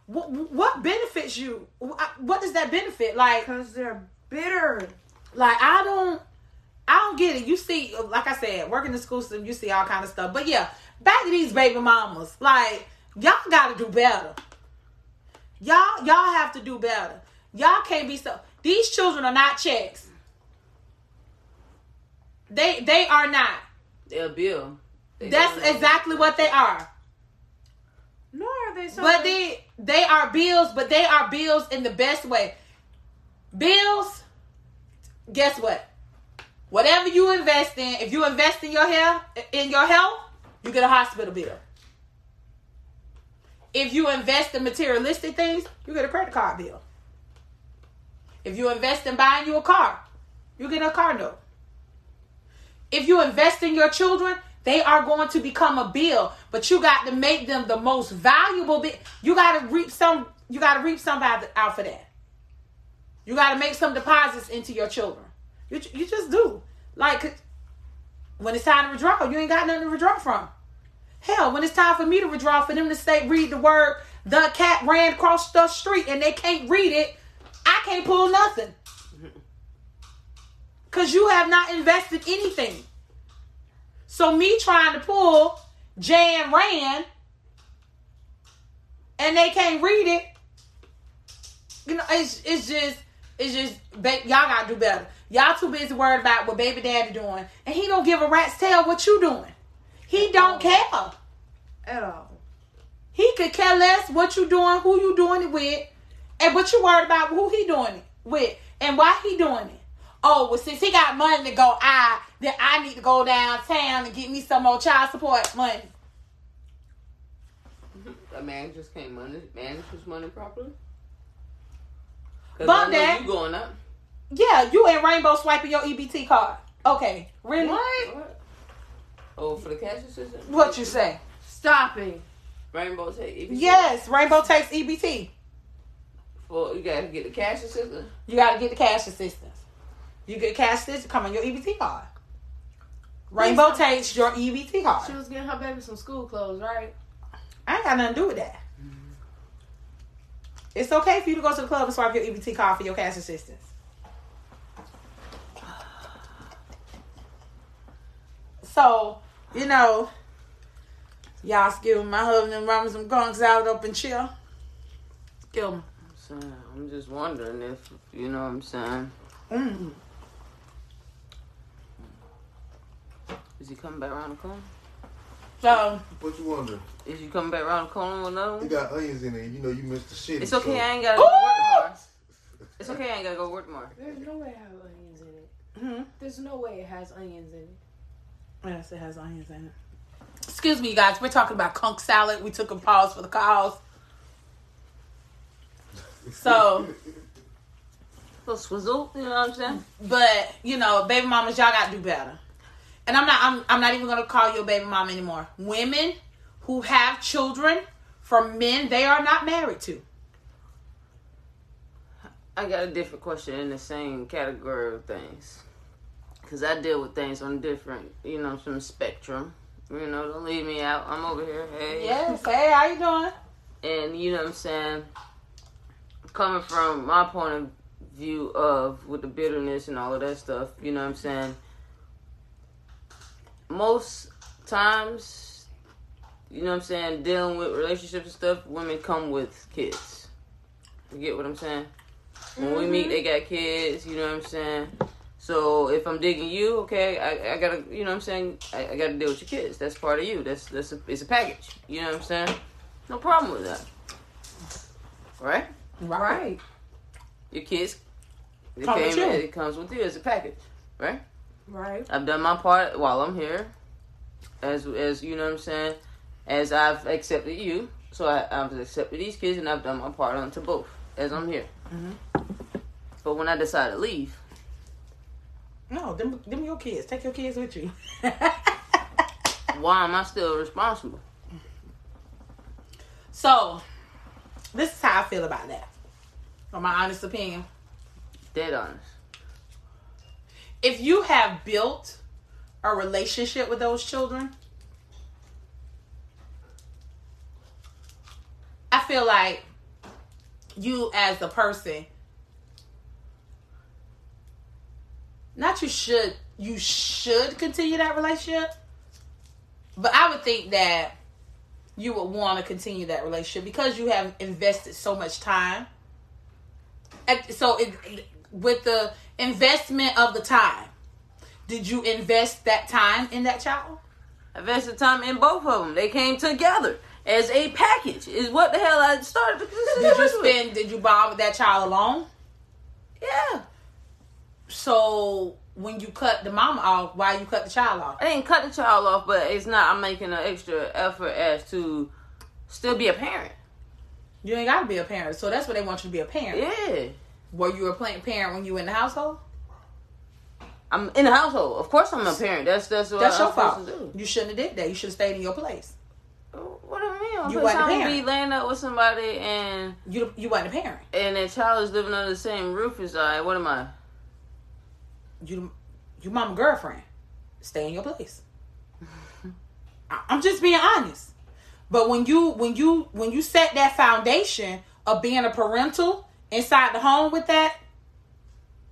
What, what benefits you? What does that benefit? Like Because they're bitter. like I don't I don't get it. You see, like I said, working the school system, you see all kind of stuff. But yeah, back to these baby mamas. Like, y'all gotta do better. Y'all, y'all have to do better. Y'all can't be so these children are not checks. They they are not. They're a bill. They That's don't know. exactly what they are. Nor are they so. But they they are bills, but they are bills in the best way. Bills, guess what? Whatever you invest in, if you invest in your health, in your health, you get a hospital bill. If you invest in materialistic things, you get a credit card bill. If you invest in buying you a car, you get a car note. If you invest in your children, they are going to become a bill, but you got to make them the most valuable bit. You got to reap some. You got to reap somebody out for that. You got to make some deposits into your children. You you just do. Like when it's time to withdraw, you ain't got nothing to withdraw from. Hell, when it's time for me to withdraw, for them to say read the word, the cat ran across the street and they can't read it, I can't pull nothing. [LAUGHS] Cause you have not invested anything. So me trying to pull Jan ran and they can't read it. You know, it's it's just it's just y'all gotta do better. Y'all too busy worried about what baby daddy doing, and he don't give a rat's tail what you doing. He don't care. At all. He could care less what you doing, who you doing it with, and what you worried about who he doing it with, and why he doing it. Oh, well, since he got money to go out, then I need to go downtown and get me some more child support money. That man just can't manage, manage his money properly. Cause Bump I know that. you going up. Yeah, you and Rainbow swiping your EBT card. Okay, really? What? Oh, for the cash assistant? What you say? Stop it. Rainbow takes EBT? Yes, Rainbow takes EBT. Well, you gotta get the cash assistance. You got to get the cash assistance. You get cash assistance, come on your EBT card. Rainbow takes your EBT card. She was getting her baby some school clothes, right? I ain't got nothing to do with that. It's okay for you to go to the club and swipe your EBT card for your cash assistance. So, you know, y'all give my husband and run some gunks out up and chill. Give 'em. So, I'm just wondering if, you know what I'm saying. Mm. Is he coming back around the corner? So, What you wonder? Is he coming back around the corner with another It got onions in it. You know you missed the shit. It's okay, I ain't gotta go work tomorrow. It's okay, I ain't gotta go work tomorrow. There's no way it has onions in it. hmm There's no way it has onions in it. Yes, it has onions in it. Excuse me, you guys. We're talking about conch salad. We took a pause for the calls. So, little swizzle, you know what I'm saying? but you know, baby mamas, y'all gotta do better. and I'm not I'm, I'm not even gonna call you a baby mom anymore. Women who have children from men they are not married to. I got a different question in the same category of things. Cause I deal with things on different, you know, the spectrum. You know, don't leave me out. I'm over here. Hey. Yes. Hey, how you doing? And you know what I'm saying? Coming from my point of view of with the bitterness and all of that stuff, you know what I'm saying? Most times, you know what I'm saying, dealing with relationships and stuff, women come with kids. You get what I'm saying? When we meet, mm-hmm. they got kids, you know what I'm saying? So if I'm digging you, okay, I, I gotta, you know what I'm saying? I, I gotta deal with your kids. That's part of you. That's that's a, it's a package. You know what I'm saying? No problem with that. Right? Right. Your kids, it, Come with came, you. it comes with you as a package, right? Right. I've done my part while I'm here, as as you know what I'm saying, as I've accepted you, so I, I've accepted these kids and I've done my part onto both as I'm here. Mhm. But when I decide to leave, No, them them your kids. Take your kids with you. why am I still responsible? so, this is how I feel about that. From my honest opinion. Dead honest. if you have built a relationship with those children, I feel like you as a person, not you should, you should continue that relationship, but I would think that you would want to continue that relationship because you have invested so much time. So it, with the investment of the time, did you invest that time in that child? Invested time in both of them. They came together as a package. Is what the hell I started. Did you [LAUGHS] spend? Did you bond with that child alone? Yeah. So when you cut the mama off, why you cut the child off? I didn't cut the child off, but it's not. I'm making an extra effort as to still be a parent. You ain't got to be a parent. So that's what they want you to be a parent. Yeah. Were you a parent when you were in the household? I'm in the household. Of course, I'm a parent. That's that's what That's I'm your fault. supposed to do. You shouldn't have did that. You should have stayed in your place. What do you mean? I'm You wasn't a to be laying up with somebody and You you wasn't a parent. and that child is living under the same roof as I. What am I? You you mama girlfriend. Stay in your place. [LAUGHS] I- I'm just being honest. But when you when you when you set that foundation of being a parental inside the home with that,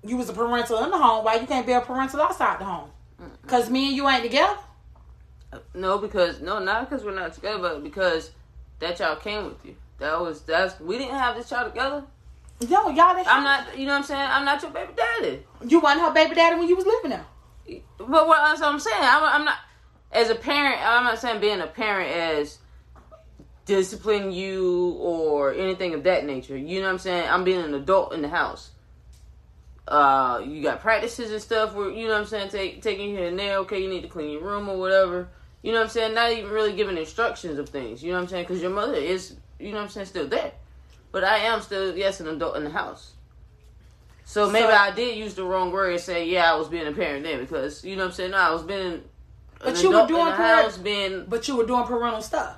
you was a parental in the home. Why you can't be a parental outside the home? Cause me and you ain't together. No, because no, not because we're not together, but because that child came with you. That was that's we didn't have this child together. Yo, y'all. I'm not. You know what I'm saying? I'm not your baby daddy. You wasn't her baby daddy when you was living there. But what that's what I'm saying, I'm, I'm not as a parent. I'm not saying being a parent as discipline you or anything of that nature. You know what I'm saying? I'm being an adult in the house. Uh, you got practices and stuff where you know what I'm saying, take taking you here and there. Okay, you need to clean your room or whatever. You know what I'm saying? Not even really giving instructions of things. You know what I'm saying? Because your mother is, you know what I'm saying, still there. But I am still, yes, an adult in the house. So maybe So- I did use the wrong word and say, yeah, I was being a parent then because you know what I'm saying. No, I was being. But you were doing parent- house being But you were doing parental stuff.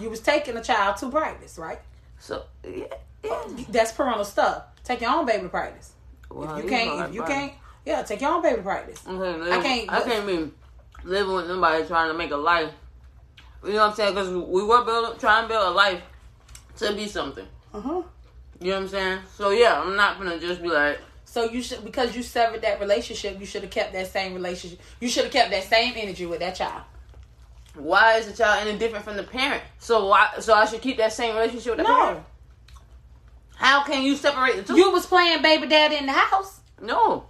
You was taking a child to practice, right? so yeah. yeah. That's parental stuff. Take your own baby to practice. Well, if you can't, if you right. can't, yeah, take your own baby to practice. I can't. Live, I can't. I can't be living with nobody trying to make a life. You know what I'm saying? Because we were building, trying to build a life to be something. Uh huh. You know what I'm saying? So yeah, I'm not gonna just be like, So you should because you severed that relationship, you should have kept that same relationship. You should have kept that same energy with that child. why is the child any different from the parent? So why? So I should keep that same relationship with the No, parent? How can you separate the two? you was playing baby daddy in the house. no.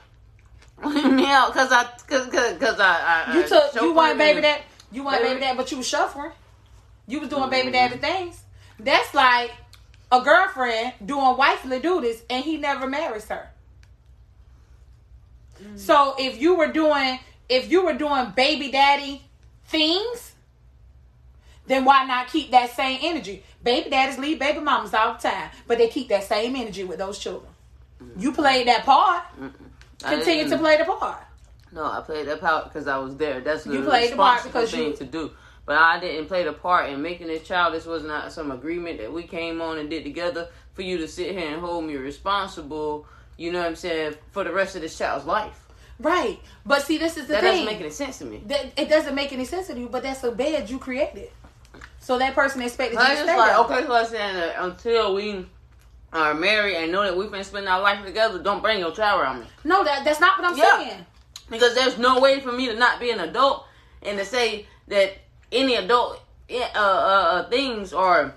[LAUGHS] yeah, because I, because, because I, I, You I took you weren't baby and- dad. You weren't Baby- baby dad, but you was shuffling. You was doing baby Mhm. daddy things. That's like a girlfriend doing wifely duties, and he never marries her. Mm. So if you were doing if you were doing baby daddy things, then why not keep that same energy? Baby daddies leave baby mamas all the time, but they keep that same energy with those children. You played that part. I Continue to play the part. No, I played that part because I was there. That's the You played the part because thing you- to do. But I didn't play the part in making this child. This was not some agreement that we came on and did together for you to sit here and hold me responsible. You know what I'm saying for the rest of this child's life. Right. But see, this is the that thing. doesn't make any sense to me. that it doesn't make any sense to you, but that's a bed you created. So that person expected you to stay like okay, so I'm saying that until we are married and know that we've been spending our life together, don't bring your child around me. No, that that's not what I'm Yeah. saying. Because there's no way for me to not be an adult and to say that any adult uh, uh, uh, things or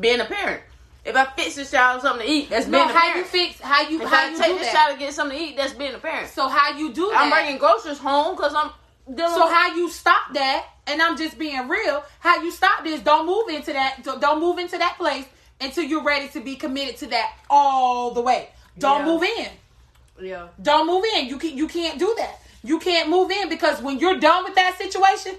being a parent. If I fix this child something to eat, that's No, being a how parent. you fix how you if how I you take this that. child to get something to eat, that's being a parent. so how you do that? I'm bringing groceries home because I'm dealing So with how you stop that? And I'm just being real. How you stop this? Don't move into that. Don't move into that place until you're ready to be committed to that all the way. Don't Yeah. move in. Yeah. Don't move in. You can you can't do that. You can't move in because when you're done with that situation,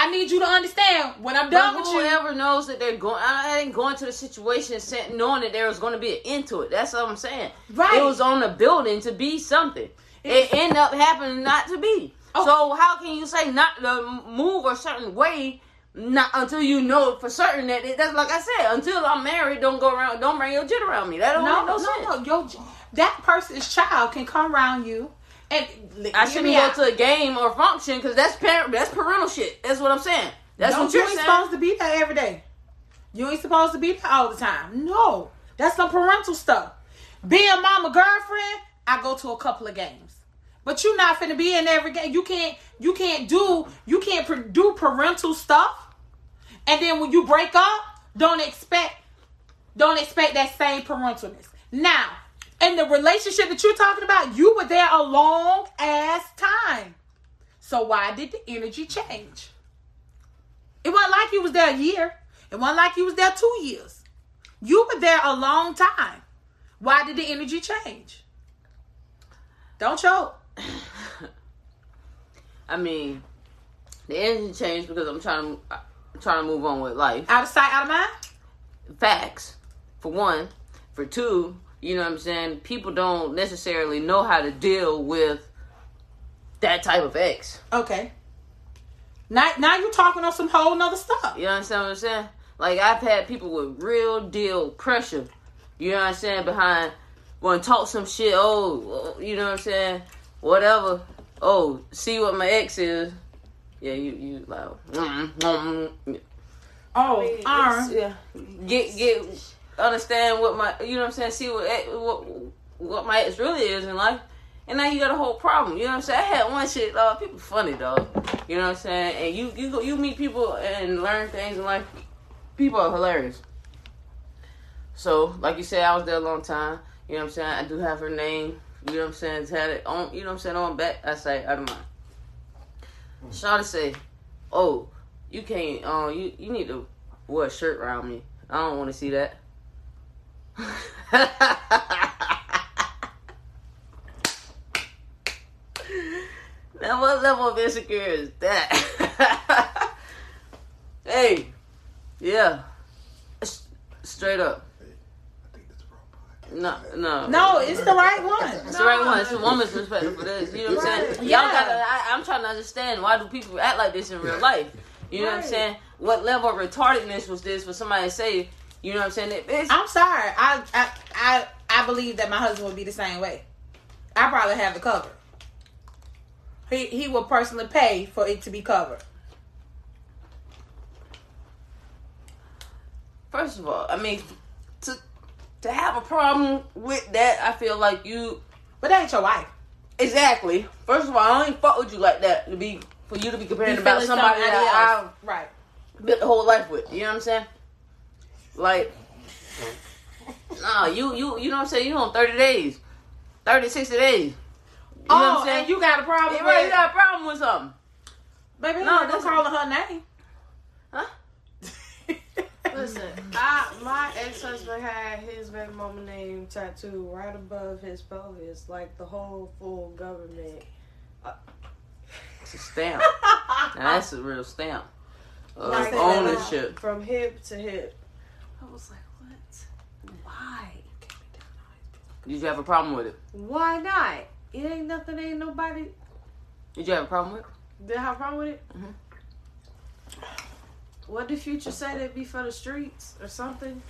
I need you to understand when I'm done But with you. whoever knows that they're going, I ain't going to the situation knowing that there was going to be an end to it. That's what I'm saying. Right. It was on the building to be something. It ended up happening not to be. Oh. So how can you say not to move a certain way? Not until you know for certain that it, that's like I said. Until I'm married, don't go around. Don't bring your jit around me. That don't No, make no, no, sense. no, Yo, that person's child can come around you and I shouldn't go out. to a game or function because that's parent. That's parental shit. That's what I'm saying. That's no, what you you're ain't saying. supposed to be there every day. You ain't supposed to be there all the time. No, that's some parental stuff. Being mama girlfriend, I go to a couple of games, but you're not finna be in every game. You can't. You can't do. You can't do parental stuff, and then when you break up, don't expect. Don't expect that same parentalness. Now, in the relationship that you're talking about, you were there a long ass time. So why did the energy change? It wasn't like you was there a year. It wasn't like you was there two years. You were there a long time. Why did the energy change? Don't choke. [SIGHS] I mean, the energy changed because I'm trying to I'm trying to move on with life. Out of sight, out of mind. Facts, for one. For two, you know what I'm saying. People don't necessarily know how to deal with that type of ex. Okay. Now, now you're talking on some whole nother stuff. You understand what I'm saying? Like I've had people with real deal pressure. You know what I'm saying? Behind want to talk some shit. Oh, you know what I'm saying? Whatever. Oh, see what my ex is. Yeah, you you loud. Mm, mm, mm. Oh, mean, arm. Yeah, get get understand what my you know what I'm saying. See what what what my ex really is in life. And now you got a whole problem. You know what I'm saying? I had one shit, dog. People funny, dog. You know what I'm saying? And you you go, you meet people and learn things in life. People are hilarious. So, like you said, I was there a long time. You know what I'm saying? I do have her name. You know what I'm saying? It's had it on. You know what I'm saying? On back. I say I don't mind. Shawty say, "Oh, you can't. Um, you you need to wear a shirt around me. I don't want to see that." [LAUGHS] now, what level of insecure is that? [LAUGHS] hey, yeah, S- straight up. I think that's the wrong podcast. No, no, No, it's the right one. It's the right one. It's a woman's respect for this. You know what I'm saying? Yeah. Y'all gotta. I, I'm trying to understand why do people act like this in real life? You know what I'm saying? What level of retardedness was this for somebody to say? You know what I'm saying? It's, I'm sorry. I, I I I believe that my husband would be the same way. I probably have it covered. He he will personally pay for it to be covered. First of all, I mean, to to have a problem with that, I feel like you But that ain't your wife. exactly. First of all, I don't fuck with you like that to be for you to be comparing You about somebody somebody that else. Right. I built the whole life with. You know what I'm saying? Like, nah, you you you know what I'm saying? You on 30 days, 30, 60 days. You know oh, what I'm oh, saying? and you got a problem Yeah, with right, you got a problem with something, Baby, No, no, don't that's- calling her name. huh? [LAUGHS] Listen, I my ex husband had his baby mama name tattooed right above his pelvis, like the whole full government. It's a stamp. [LAUGHS] now that's a real stamp of Like, ownership. from hip to hip. I was like, what? Why? Did you have a problem with it? Why not? It ain't nothing. Ain't nobody. Did you have a problem with? it? Did I have a problem with it? Mhm. What did Future say that'd be for the streets or something?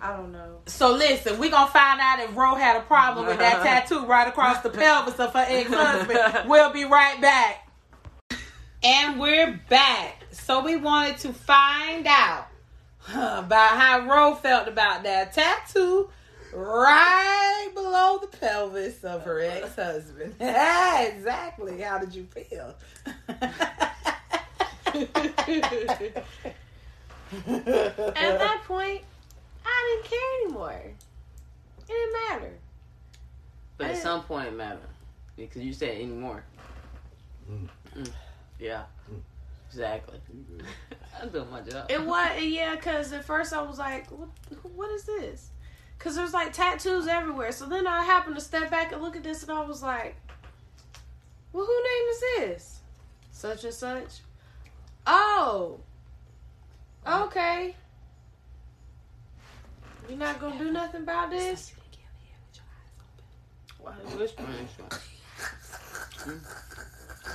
I don't know. So listen, we gonna find out if Ro had a problem with that [LAUGHS] tattoo right across the pelvis of her ex-husband. [LAUGHS] We'll be right back. And we're back. So we wanted to find out [LAUGHS] about how Ro felt about that tattoo right below the pelvis of her ex-husband. [LAUGHS] exactly. How did you feel? [LAUGHS] At that point, I didn't care anymore. It didn't matter. But at I- some point it mattered. Because you said anymore. Mm. Mm. Yeah. Mm. Exactly. I'm doing my job. It was yeah, cause at first I was like, what, what is this? Cause there's like tattoos everywhere. So then I happened to step back and look at this, and I was like, well, who name is this? Such and such. Oh. Okay. You're not gonna do nothing about this? Why is whispering?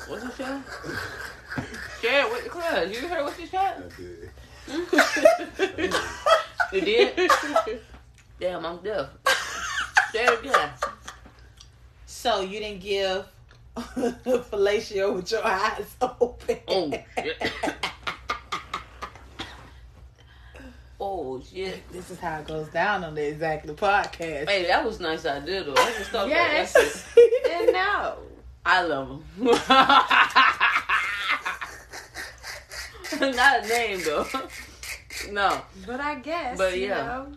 What's he saying? [LAUGHS] Share it with the class. You heard what she said? I did. [LAUGHS] You did? Damn, I'm deaf. Say it again. So you didn't give [LAUGHS] fellatio with your eyes open. Oh, shit. Oh, shit. This is how it goes down on the Exactly podcast. Hey, that was a nice idea, though. I just thought Yes. that shit. [LAUGHS] And no. I love him. [LAUGHS] Not a name, though. [LAUGHS] No. But I guess. But you yeah. know,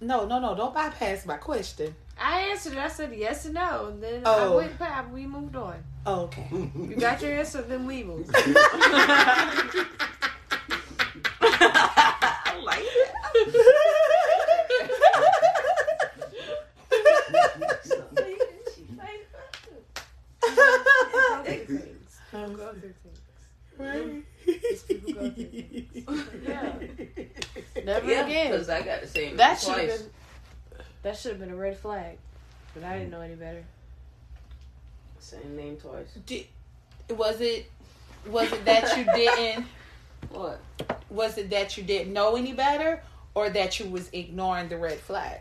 no, no, no. Don't bypass my question. I answered it. I said yes and no. And then Oh. I went back. We moved on. Oh, okay. [LAUGHS] You got your answer, then we moved. I like Go through things. Go through things. Right. People go through things. Yeah. Never Yeah, again. because I got the same That should have been. That should have been a red flag. But I didn't know any better. Same name twice. Did, was it was it that you didn't [LAUGHS] What? was it that you didn't know any better or that you was ignoring the red flag?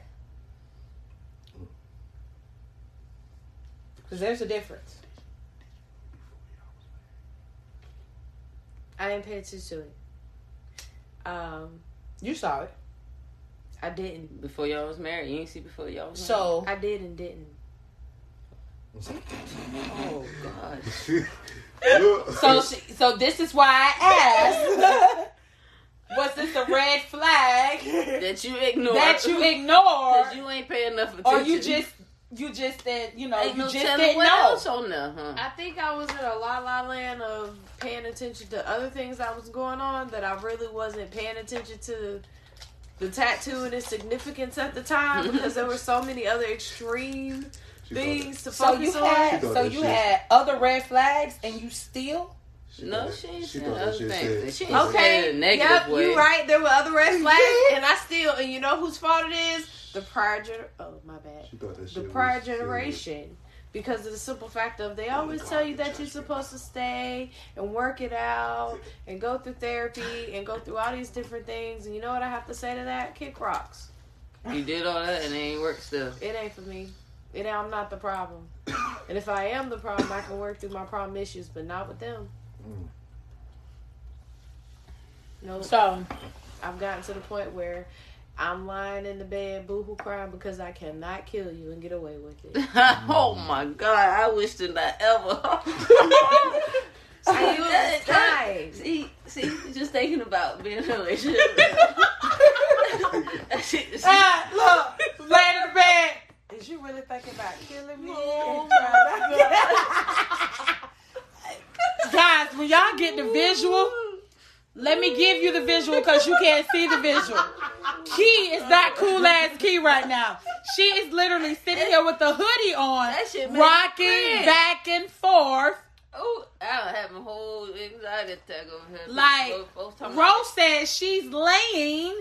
Because there's a difference. I didn't pay attention to it. Um, You saw it. I didn't. Before y'all was married? You didn't see before y'all was married? So I did and didn't. Oh, God. so she, so this is why I asked. [LAUGHS] was this a red flag [LAUGHS] That you ignored. that you ignored, Because you ain't paying enough attention. or you just you just said, you know Ain't you no just telling didn't what know? else on there, huh? I think I was in a la la land of paying attention to other things that was going on that I really wasn't paying attention to the tattoo and its significance at the time [LAUGHS] because there were so many other extreme things to So focus you on. had She thought so you shit- had other red flags and you still no, she ain't she saying thought that other shit things. She ain't Okay, it negative yep, way. you right. There were other red flags, [LAUGHS] and I still, and you know whose fault it is? The prior gener. Oh my bad. She thought that The shit prior was generation, because of the simple fact of they oh always tell you that you're supposed to stay and work it out and go through therapy and go through all these different things. And you know what I have to say to that? Kick rocks. You did all that and it ain't work still. It ain't for me. It I'm not the problem. And if I am the problem, I can work through my problem issues, but not with them. No, so I've gotten to the point where I'm lying in the bed, boohoo crying because I cannot kill you and get away with it. [LAUGHS] oh my god, I wish to not ever. See, time. See, see, just thinking about being in a relationship. [LAUGHS] That ah, look laying in the bed. Is you really thinking about killing me? Oh [LAUGHS] when y'all get the visual, let me give you the visual because you can't see the visual. Key is that cool ass Key right now. She is literally sitting here with the hoodie on, That shit make rocking back and forth. oh, I have a whole anxiety attack over here. Like, Both- both times. Rose says she's laying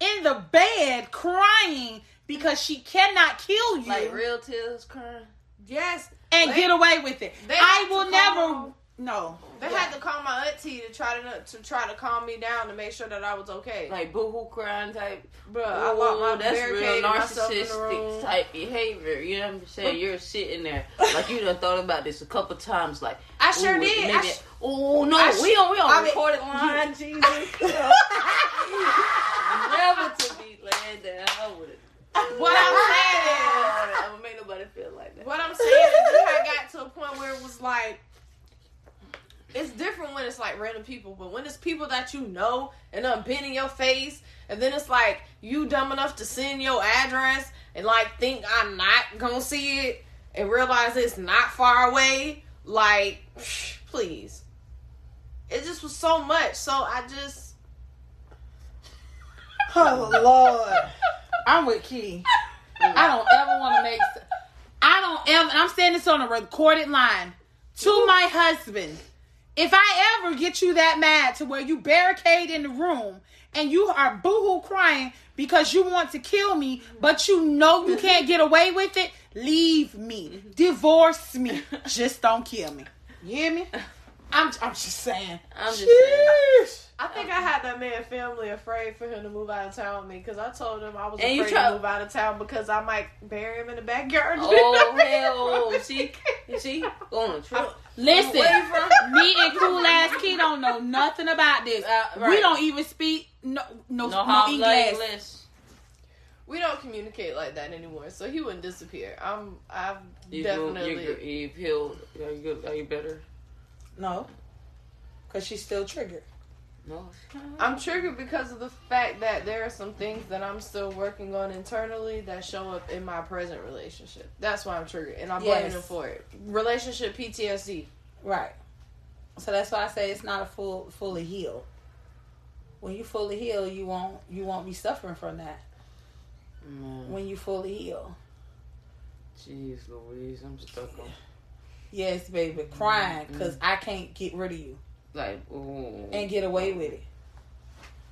in the bed crying because she cannot kill you. like real tears crying. Yes. and They- get away with it. I will never. Call- No. They had to call my auntie to try to to try to calm me down to make sure that I was okay. Like boohoo crying type. Bruh, I locked my that's real barricaded myself in the narcissistic type behavior. You know what I'm saying? You're sitting there like you done thought about this a couple times. Like I sure ooh, did. I Maybe, sh- oh no, I sh- we on we on I mean- recorded line. Jesus, never to be laid down with it. What I'm saying is, I don't make nobody feel like that. what I'm saying is, we had got to a point where it was like, it's different when it's like random people, but when it's people that you know and done been in your face, and then it's like you dumb enough to send your address and like think I'm not gonna see it and realize it's not far away. Like, please. It just was so much. So I just [LAUGHS] Oh Lord. I'm with Key. I don't ever want to make. I don't ever. I'm saying this on a recorded line to my husband. If I ever get you that mad to where you barricade in the room and you are boohoo crying because you want to kill me, but you know you can't get away with it, leave me, divorce me, just don't kill me. You hear me? I'm. I'm just saying. I'm just saying. I think I had that man family afraid for him to move out of town with me because I told him I was And afraid try- to move out of town because I might bury him in the backyard. Oh [LAUGHS] hell! See, [LAUGHS] see, on a trip. Listen, Where you me and cool ass Key don't know nothing about this. Uh, We don't even speak no no, No, no, English. English. we don't communicate like that anymore, so he wouldn't disappear. I'm, I've You definitely. Feel, you, you've healed. Are you good? Are you better? No, because she's still triggered. No. I'm triggered because of the fact that there are some things that I'm still working on internally that show up in my present relationship. That's why I'm triggered, and I'm blaming Yes. him for it. Relationship PTSD. Right. So that's why I say it's not a full fully healed. When you fully heal, you won't you won't be suffering from that. Mm, When you fully heal, Jeez, Louise, I'm stuck on. Yes, baby, crying mm-hmm. because I can't get rid of you Like, ooh. and get away with it.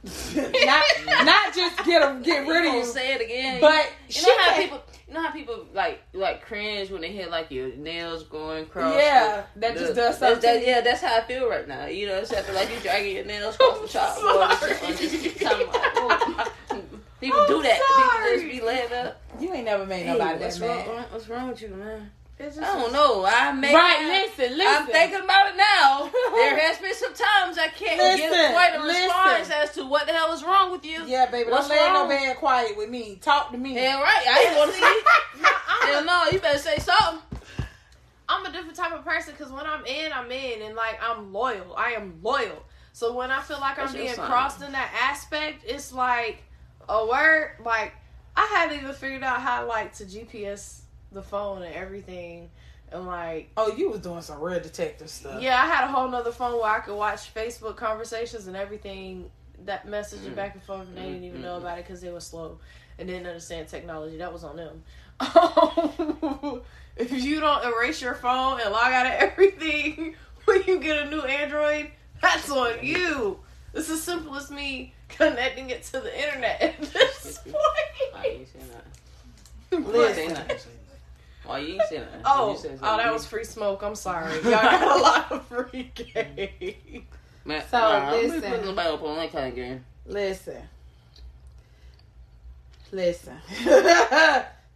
[LAUGHS] not not just get a, get rid of You you, say it again. but you she know how can't- people, you know how people like like cringe when they hear like your nails going across. Yeah, that the- just does something. that- yeah, that's how I feel right now. You know, it's after like you dragging your nails across the chalkboard. or something, just something like, ooh. People I'm do that. People just be laying up. you ain't never made Hey, nobody what's that wrong? mad. What's wrong with you, man? It's I don't know. I may Right, listen, listen. I'm thinking about it now. [LAUGHS] There has been some times I can't Listen, get quite a listen. response as to what the hell is wrong with you. Yeah, baby, What's don't lay no wrong? bed quiet with me. Talk to me. Hell right, I ain't want to [LAUGHS] see. Hell no, you better say something. I'm a different type of person because when I'm in, I'm in, and like I'm loyal. I am loyal. So when I feel like That's I'm being sign. crossed in that aspect, it's like a word. Like I haven't even figured out how like to GPS the phone and everything, and like Oh, you was doing some real detective stuff. yeah, I had a whole nother phone where I could watch Facebook conversations and everything that messaging back and forth, and they didn't even know about it because they were slow and didn't understand technology. That was on them. [LAUGHS] if you don't erase your phone and log out of [LAUGHS] everything when you get a new Android, that's on you. It's as simple as me connecting it to the internet at this [LAUGHS] Why you point. ain't saying that? Listen. Listen. Why you ain't saying that? Oh, You said oh, that was free smoke. I'm sorry. Y'all got a lot of free game. Man, So, nah, I'm listen. putting nobody up on that kind of game. Listen. Listen. [LAUGHS]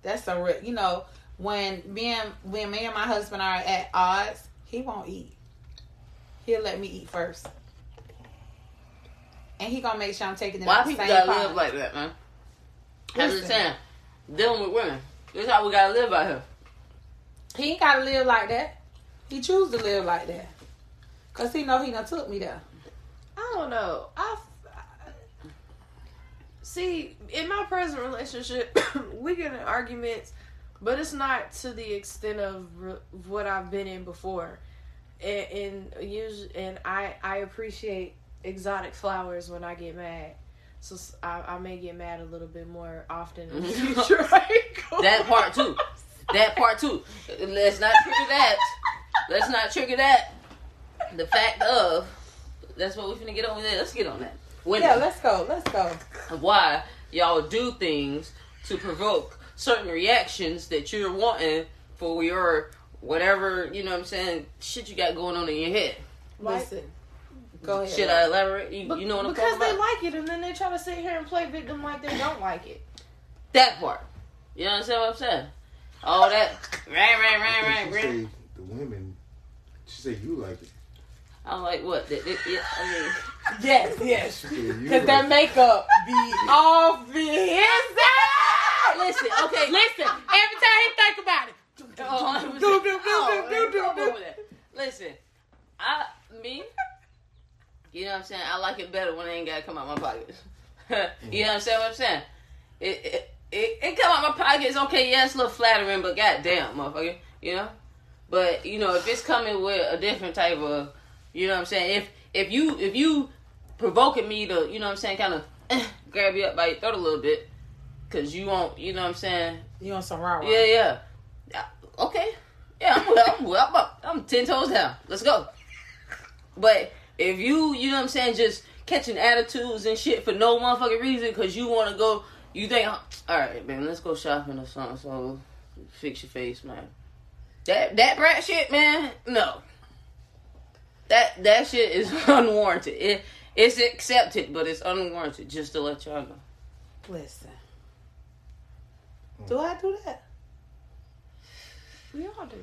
That's a real, you know, when me and when me and my husband are at odds, he won't eat. He'll let me eat first. And he gonna make sure I'm taking it Why the people gotta live like that, man? I'm just dealing with women. This is how we gotta live out here. He ain't gotta live like that. He choose to live like that. Cause he know he done took me there. I don't know. I see in my present relationship, [COUGHS] we get in arguments, but it's not to the extent of re- what I've been in before. And, and usually, and I I appreciate exotic flowers when I get mad. So I may get mad a little bit more often in the [LAUGHS] future. [LAUGHS] That part too. [LAUGHS] That part too. Let's not trigger that. Let's not trigger that. The fact of that's what we're gonna get on there. Let's get on that. Women. Yeah, let's go. Let's go. why y'all do things to provoke certain reactions that you're wanting for your whatever you know what I'm saying shit you got going on in your head. Listen. Go ahead. Should I elaborate? You, Be- you know what I'm because talking they like it, and then they try to sit here and play victim like they don't like it. that part. You understand what I'm saying? All that right, right, right, right, She right. say the women. She say you like it. I'm like, what? That- that- yeah, I mean, Yes, yes. She say Because like that makeup be off the inside. listen, okay. Listen, every time he think about it. Oh, Do, do, do, do, oh, do, do, come do. Listen, I me, you know what I'm saying. I like it better when it ain't gotta come out my pockets. [LAUGHS] you know what I'm saying? What I'm saying. It it it, it come out my pockets. Okay, yeah, it's a little flattering, but goddamn, motherfucker, you know. But you know, if it's coming with a different type of, you know what I'm saying. If if you if you provoking me to, you know what I'm saying, kind of [CLEARS THROAT] grab you up by your throat a little bit, cause you won't, you know what I'm saying. You on some raw Yeah, yeah. Okay. Yeah, I'm well, I'm well, I'm, up. I'm ten toes down. Let's go. But if you, you know what I'm saying, just catching attitudes and shit for no motherfucking reason because you want to go, you think, all right, man, let's go shopping or something. So fix your face, man. That that brat shit, man. No. That that shit is [LAUGHS] unwarranted. It it's accepted, but it's unwarranted. Just to let y'all know. Listen. Do I do that? We all do.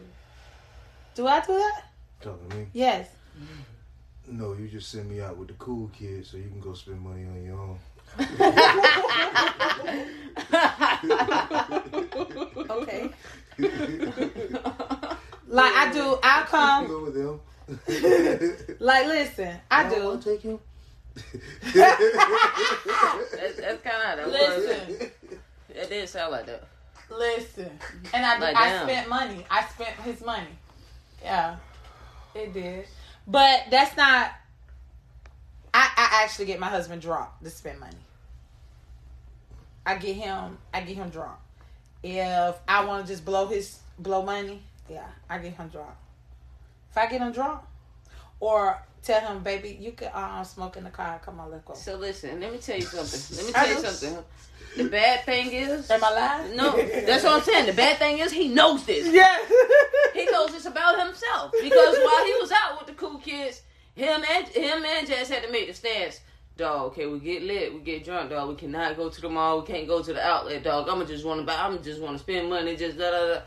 Do I do that? Talking to me. Yes. No, you just send me out with the cool kids so you can go spend money on your own. Okay. Like I do, I come. Go with them. Like listen, I do. want to take him. That's, that's kind of that was. Listen, It did sound like that. listen, and I Like, I damn. spent money. I spent his money. Yeah, it did. But that's not. I I actually get my husband drunk to spend money. I get him. I get him drunk. If I want to just blow his blow money, yeah, I get him drunk. If I get him drunk, or tell him, baby, you can uh, smoke in the car. Come on, let's go. So listen, let me tell you something. Let me tell you something. The bad thing is, Am I lying? no, that's what I'm saying. The bad thing is he knows this. Yeah. He knows this about himself because while he was out with the cool kids, him and him and Jazz had to make the stance. Dog, okay, we get lit, we get drunk, dog. We cannot go to the mall, we can't go to the outlet, dog. I'ma just want to buy, I'ma just want to spend money, just da da da.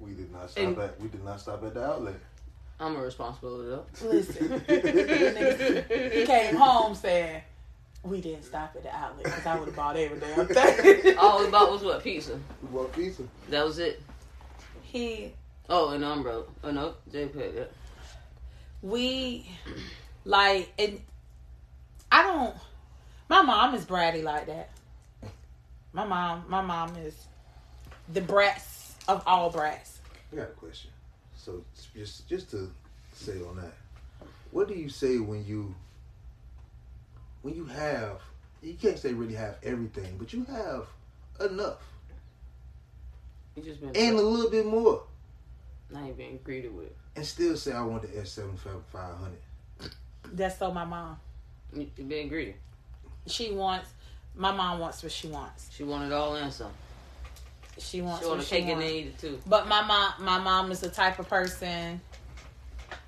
We did not stop And- at. We did not stop at the outlet. I'm a responsible though. Listen, [LAUGHS] [LAUGHS] he came home saying, "We didn't stop at the outlet because I would have bought every damn thing." [LAUGHS] All we bought was what pizza. We bought pizza. That was it. he, Oh, an umbrella. Oh no, JPEG. Yeah. we, like, and I don't. My mom is bratty like that. My mom, my mom is the brats of all brats. I got a question. So just just to say on that, what do you say when you when you have you can't say really have everything, but you have enough You just been and a little bit more, not even being greeted with. and still say I want the S seven five hundred. That's so my mom. You you being greedy. She wants. My mom wants what she wants. She wanted all and some. She wants She what wanted she cake and wants. they eat it too. But my mom, my mom is the type of person.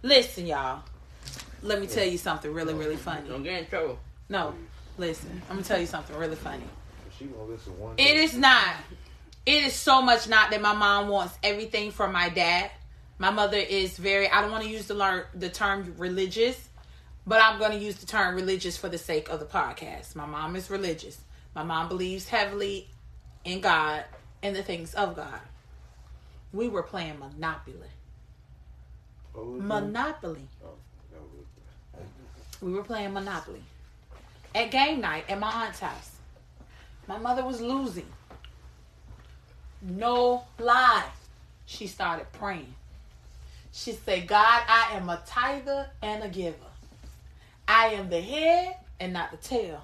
Listen, y'all. Let me tell you something really, really funny. Don't get in trouble. No, listen. I'm gonna tell you something really funny. She gonna listen one. It is not. It is so much not that my mom wants everything from my dad. My mother is very. I don't want to use the learn the term religious, but I'm going to use the term religious for the sake of the podcast. My mom is religious. My mom believes heavily in God and the things of God. We were playing Monopoly. That? Monopoly. Oh, We were playing Monopoly at game night at my aunt's house. My mother was losing. No lie. She started praying. She said, God, I am a tither and a giver. I am the head and not the tail.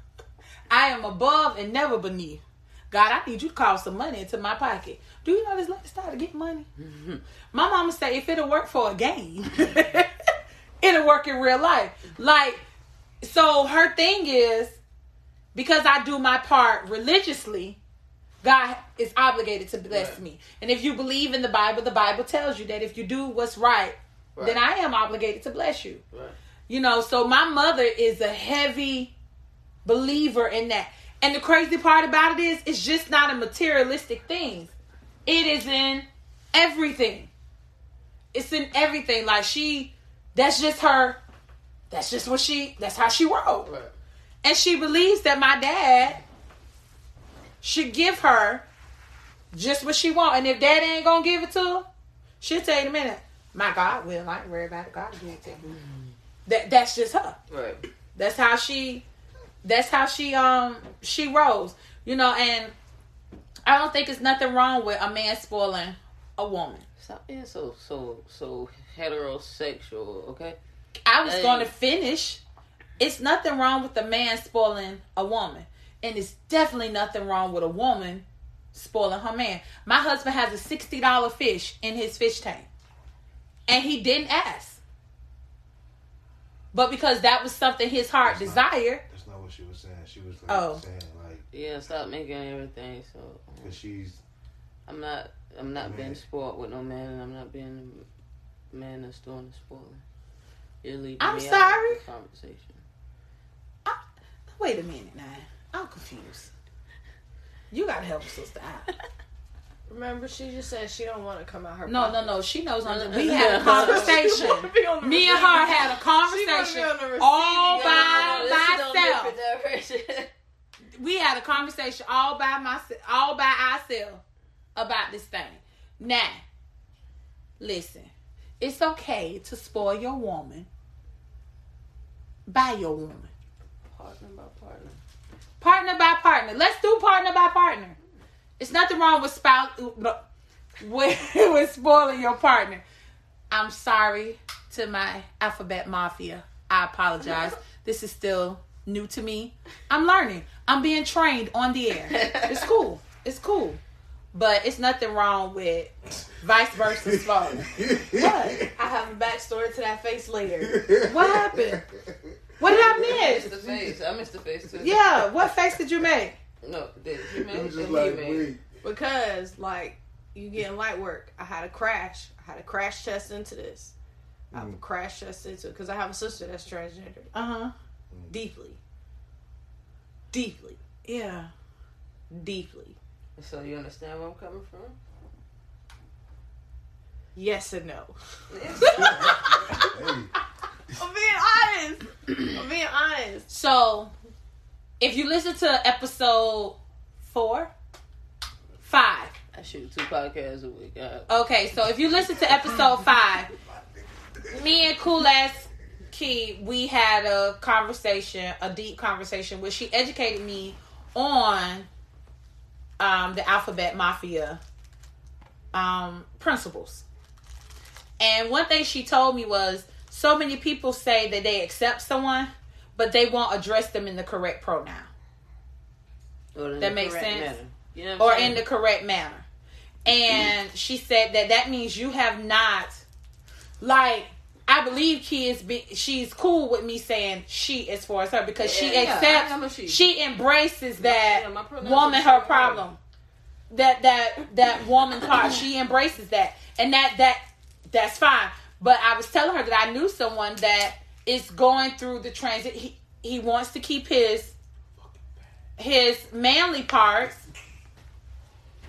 [LAUGHS] I am above and never beneath. God, I need you to call some money into my pocket. Do you know this lady started getting money? Mm-hmm. My mama said if it'll work for a game, [LAUGHS] it'll work in real life. Like, so her thing is because I do my part religiously, God is obligated to bless Right. me. And if you believe in the Bible, the Bible tells you that if you do what's right, then I am obligated to bless you. Right. You know, so my mother is a heavy believer in that. And the crazy part about it is, it's just not a materialistic thing. It is in everything. It's in everything. Like she, that's just her. That's just what she. That's how she rolled. Right. And she believes that my dad should give her just what she want. And if dad ain't gonna give it to her, she'll tell you in a minute. My God will. I ain't worried about it. God will give it to me. That that's just her. Right. That's how she that's how she um she rose. You know, and I don't think it's nothing wrong with a man spoiling a woman. Stop being so so so heterosexual, okay? I was to finish. It's nothing wrong with a man spoiling a woman. And it's definitely nothing wrong with a woman spoiling her man. My husband has a $60 fish in his fish tank. And he didn't ask. But because that was something his heart That's not- desired, That's not what she was saying. She was oh. like Oh. saying like Yeah, stop making everything so. because she's I'm not. I'm not Man. being spoiled with no man, and I'm not being a man that's doing the spoiling. You're leaving I'm me out sorry? of the conversation. I, wait a minute now. I'm confused. You gotta help sister out. [LAUGHS] Remember, she just said she don't want to come out her. No, no, pocket. no. She knows I'm. [LAUGHS] We had a conversation. [LAUGHS] She wanna be on the Me and her had a She wanna be conversation on the receiving all by myself. We had a conversation all by myself, all by ourselves about this thing. Now, listen, it's okay to spoil your woman by your woman. partner by partner. partner by partner. Let's do partner by partner. It's nothing wrong with spouse with, [LAUGHS] with spoiling your partner. I'm sorry to my alphabet mafia. I apologize. This is still new to me. I'm learning. I'm being trained on the air. It's cool. It's cool. But it's nothing wrong with vice versa spoiling. [LAUGHS] What? I have a backstory to that face later. What happened? What did I I missed miss? the face. I missed the face too. Yeah, what face did you make? No, did you make it was just like made. wait. Because, like, you getting light work. I had a crash. I had a crash test into this. I have a crash test into it because I have a sister that's transgender. Uh huh. Deeply. Deeply. Yeah. Deeply. So you understand where I'm coming from? Yes and no. [LAUGHS] Hey, I'm being honest. I'm being honest. So, if you listen to episode four, five. I shoot two podcasts a week. Uh, Okay, so if you listen to episode five, me and Cool Ass Key, we had a conversation, a deep conversation, where she educated me on um, the alphabet mafia um, principles. And one thing she told me was so many people say that they accept someone, but they won't address them in the correct pronoun That makes sense. You know or I'm in the correct manner. And [CLEARS THROAT] she said that that means you have not, like, I believe she is. Be, she's cool with me saying she as far as her because she Yeah, yeah, accepts. I am a she. she embraces that Yeah, woman her problem. That that that woman part. She embraces that, and that that that's fine. But I was telling her that I knew someone that is going through the transit. He he wants to keep his his manly parts,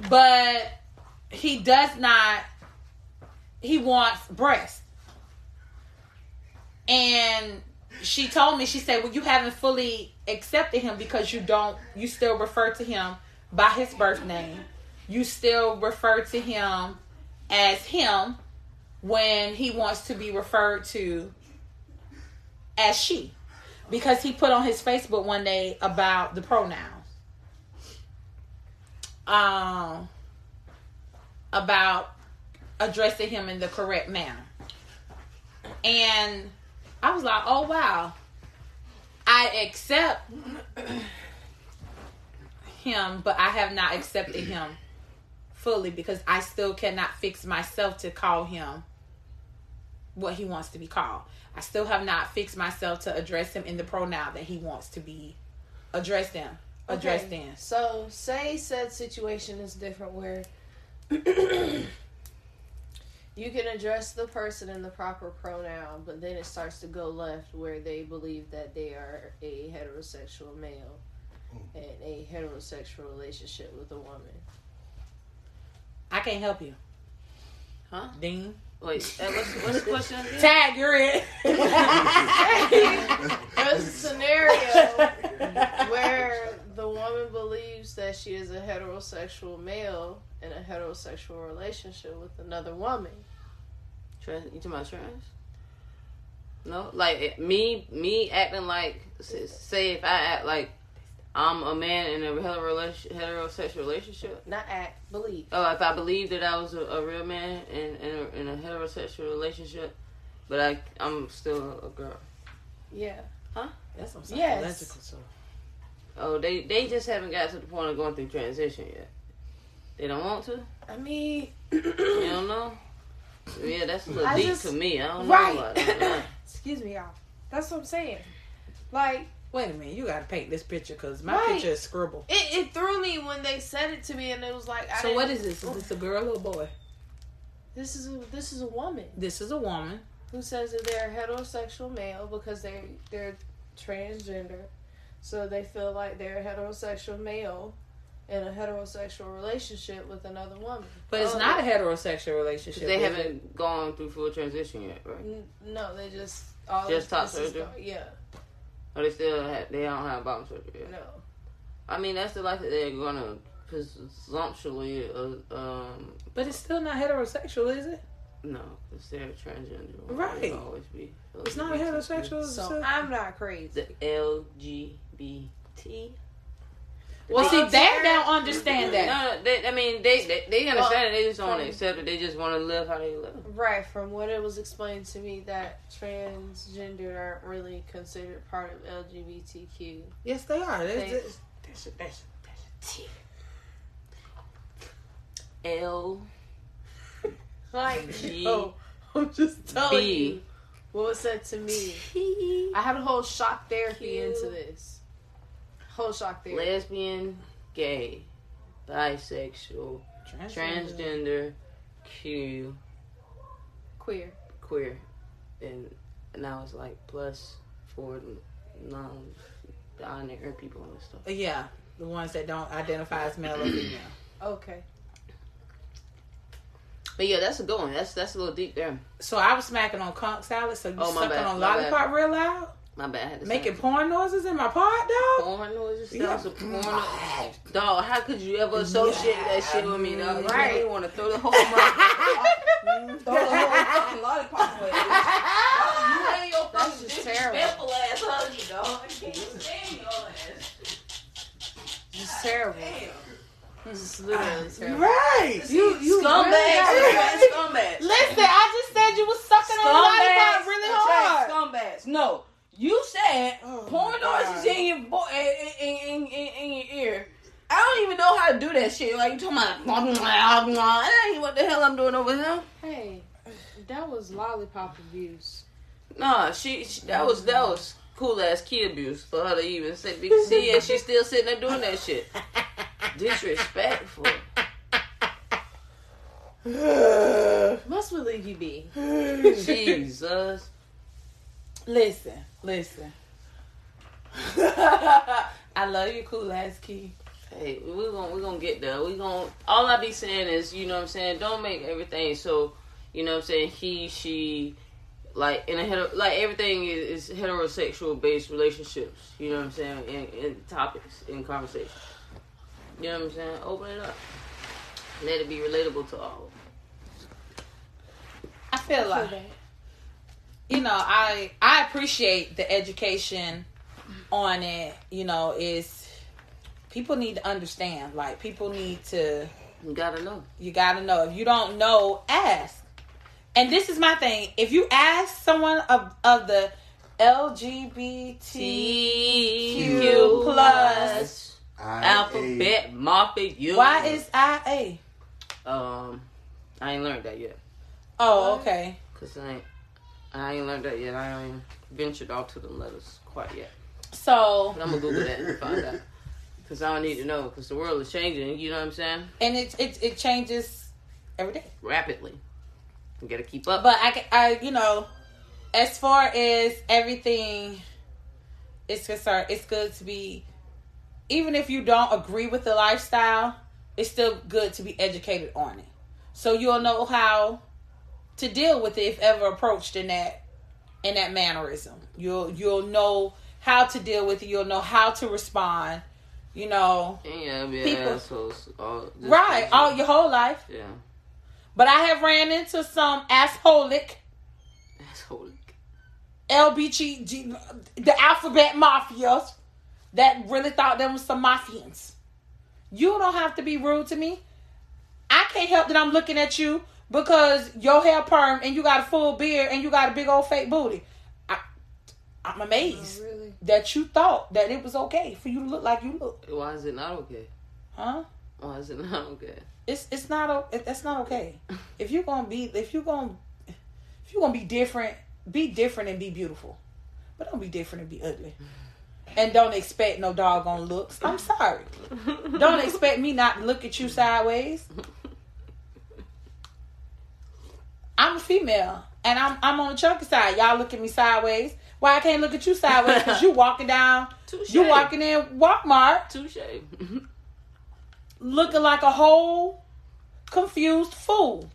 but he does not. He wants breasts, and she told me she said, "Well, you haven't fully accepted him because you don't. You still refer to him by his birth name. You still refer to him as him when he wants to be referred to as she." Because he put on his Facebook one day about the pronouns. Um about addressing him in the correct manner. And I was like, oh wow. I accept him, but I have not accepted him fully because I still cannot fix myself to call him what he wants to be called. I still have not fixed myself to address him in the pronoun that he wants to be addressed in. addressed Okay, in. So, say said situation is different where [CLEARS THROAT] you can address the person in the proper pronoun, but then it starts to go left where they believe that they are a heterosexual male hmm. and a heterosexual relationship with a woman. I can't help you. Huh? Dean. Wait, uh, what's, what's the [LAUGHS] question again? Tag, you're it. There's a scenario where the woman believes that she is a heterosexual male in a heterosexual relationship with another woman. Trans, you talking about trans? No, like me, me acting like say if I act like I'm a man in a hetero, heterosexual relationship. Not act, believe. Oh, if I believe that I was a, a real man in in a, in a heterosexual relationship, but I I'm still a girl. Yeah. Huh? That's some Yes. psychological stuff. Oh, they they just haven't got to the point of going through transition yet. They don't want to. I mean, You [CLEARS THROAT] don't know. Yeah, that's a little I deep just- to me. I don't right. know. About that. [LAUGHS] Excuse me, y'all. That's what I'm saying. Like, Wait a minute, you gotta paint this picture because my Right. picture is scribble. it, it threw me when they said it to me, and it was like, I So what is didn't- this? Is this a girl or a boy? This is a, this is a woman This is a woman. who says that they're heterosexual male because they they're transgender, so they feel like they're a heterosexual male in a heterosexual relationship with another woman. But it's Oh, not a heterosexual relationship. They haven't gone through full transition yet, right? N- No, they just all Just top surgery? go- Yeah, Or they still have, they don't have bottom surgery yet? no. I mean, that's the life that they're gonna presumptually, uh, um, But it's still not heterosexual, is it? no, because they're transgender. Right. They'll always be. It's not heterosexual. So so- I'm not crazy. The LGBT. Well, see, they Sarah- don't understand that. no, they, I mean, they they, they understand it. They just don't from- accept it. They just want to live how they live. Right, from what it was explained to me, that transgender aren't really considered part of LGBTQ. Yes, they are. That's, They- that's, that's, that's, that's T. L [LAUGHS] Like, G [LAUGHS] oh, I'm just telling B. you what was said to me. I had a whole shock therapy Q. into this. Whole shock therapy. lesbian, gay, bisexual, transgender, Q, Queer. queer, and now it's like plus for non-binary people and stuff. Uh, yeah, the ones that don't identify as male or female. [CLEARS THROAT] Okay. But yeah, that's a good one. That's that's a little deep there. So I was smacking on conch salad. So you Oh, sucking bad, on my lollipop real loud, My bad. I had to making say. porn noises in my pod, dog. porn noises. Yeah. That was a porn. Dog, how could you ever associate that shit with me, dog? Right. You want to throw the whole mother- [LAUGHS] throw the whole fucking lollipop away. You ain't your That's fucking just terrible. disrespectful ass husband, dog. I can't stand your ass. It's terrible. It's literally ah, terrible. Right. You, you Scumbags, really got- attract scumbags. Listen, I just said you was sucking on lollipop really hard. scumbags. No, you said Oh, porn noises in your bo- in, in, in, in, your ear. I don't even know how to do that shit. Like you talking about, that ain't what the hell I'm doing over here. Hey, that was lollipop abuse. Nah, she, she that was that was cool ass kid abuse for her to even say. Because see, yeah, she's still sitting there doing that shit. [LAUGHS] Disrespectful. Must believe you be. [LAUGHS] Jesus. Listen, listen. [LAUGHS] I love you, cool ass key. Hey, we're gonna we're gonna get there. We gonna all I be saying is, you know what I'm saying, don't make everything so, you know what I'm saying, he, she, like in a hetero, like everything is, is heterosexual based relationships. You know what I'm saying, in, in topics in conversation. You know what I'm saying? Open it up. Let it be relatable to all. I feel like you know, I I appreciate the education on it. You know, is people need to understand. Like people need to. You gotta know. You got to know. If you don't know, ask. And this is my thing. If you ask someone of of the LGBTQ plus, alphabet mafia. You. why is IA? um? I ain't learned that yet. Oh, okay. Cause I ain't, I ain't learned that yet. I ain't ventured off to the letters quite yet. So But I'm gonna Google that and find out. Because I don't need to know. Because the world is changing. You know what I'm saying? and it it it changes every day. Rapidly. You gotta keep up. But I, I, you know, as far as everything is concerned, it's good to be, even if you don't agree with the lifestyle, it's still good to be educated on it. So you'll know how to deal with it if ever approached in that in that mannerism. You'll you'll know how to deal with it. You'll know how to respond. You know, yeah, yeah, people- assholes. All, right? All your whole life. Yeah. But I have ran into some assholic Asshole. LBG, the alphabet mafias that really thought them was some mafians. You don't have to be rude to me. I can't help that I'm looking at you because your hair perm and you got a full beard and you got a big old fake booty. I, I'm amazed Oh, really? that you thought that it was okay for you to look like you look, Why is it not okay? huh? Why is it not okay? It's it's not o- that's not okay. [LAUGHS] If you're gonna be if you're gonna if you're gonna be different, be different and be beautiful, but don't be different and be ugly. And don't expect no doggone looks. I'm sorry. [LAUGHS] Don't expect me not to look at you sideways. I'm a female, and I'm I'm on the chunky side. Y'all look at me sideways. Why I can't look at you sideways? Because you walking down, Touche. you walking in Walmart, Touche. looking like a whole confused fool.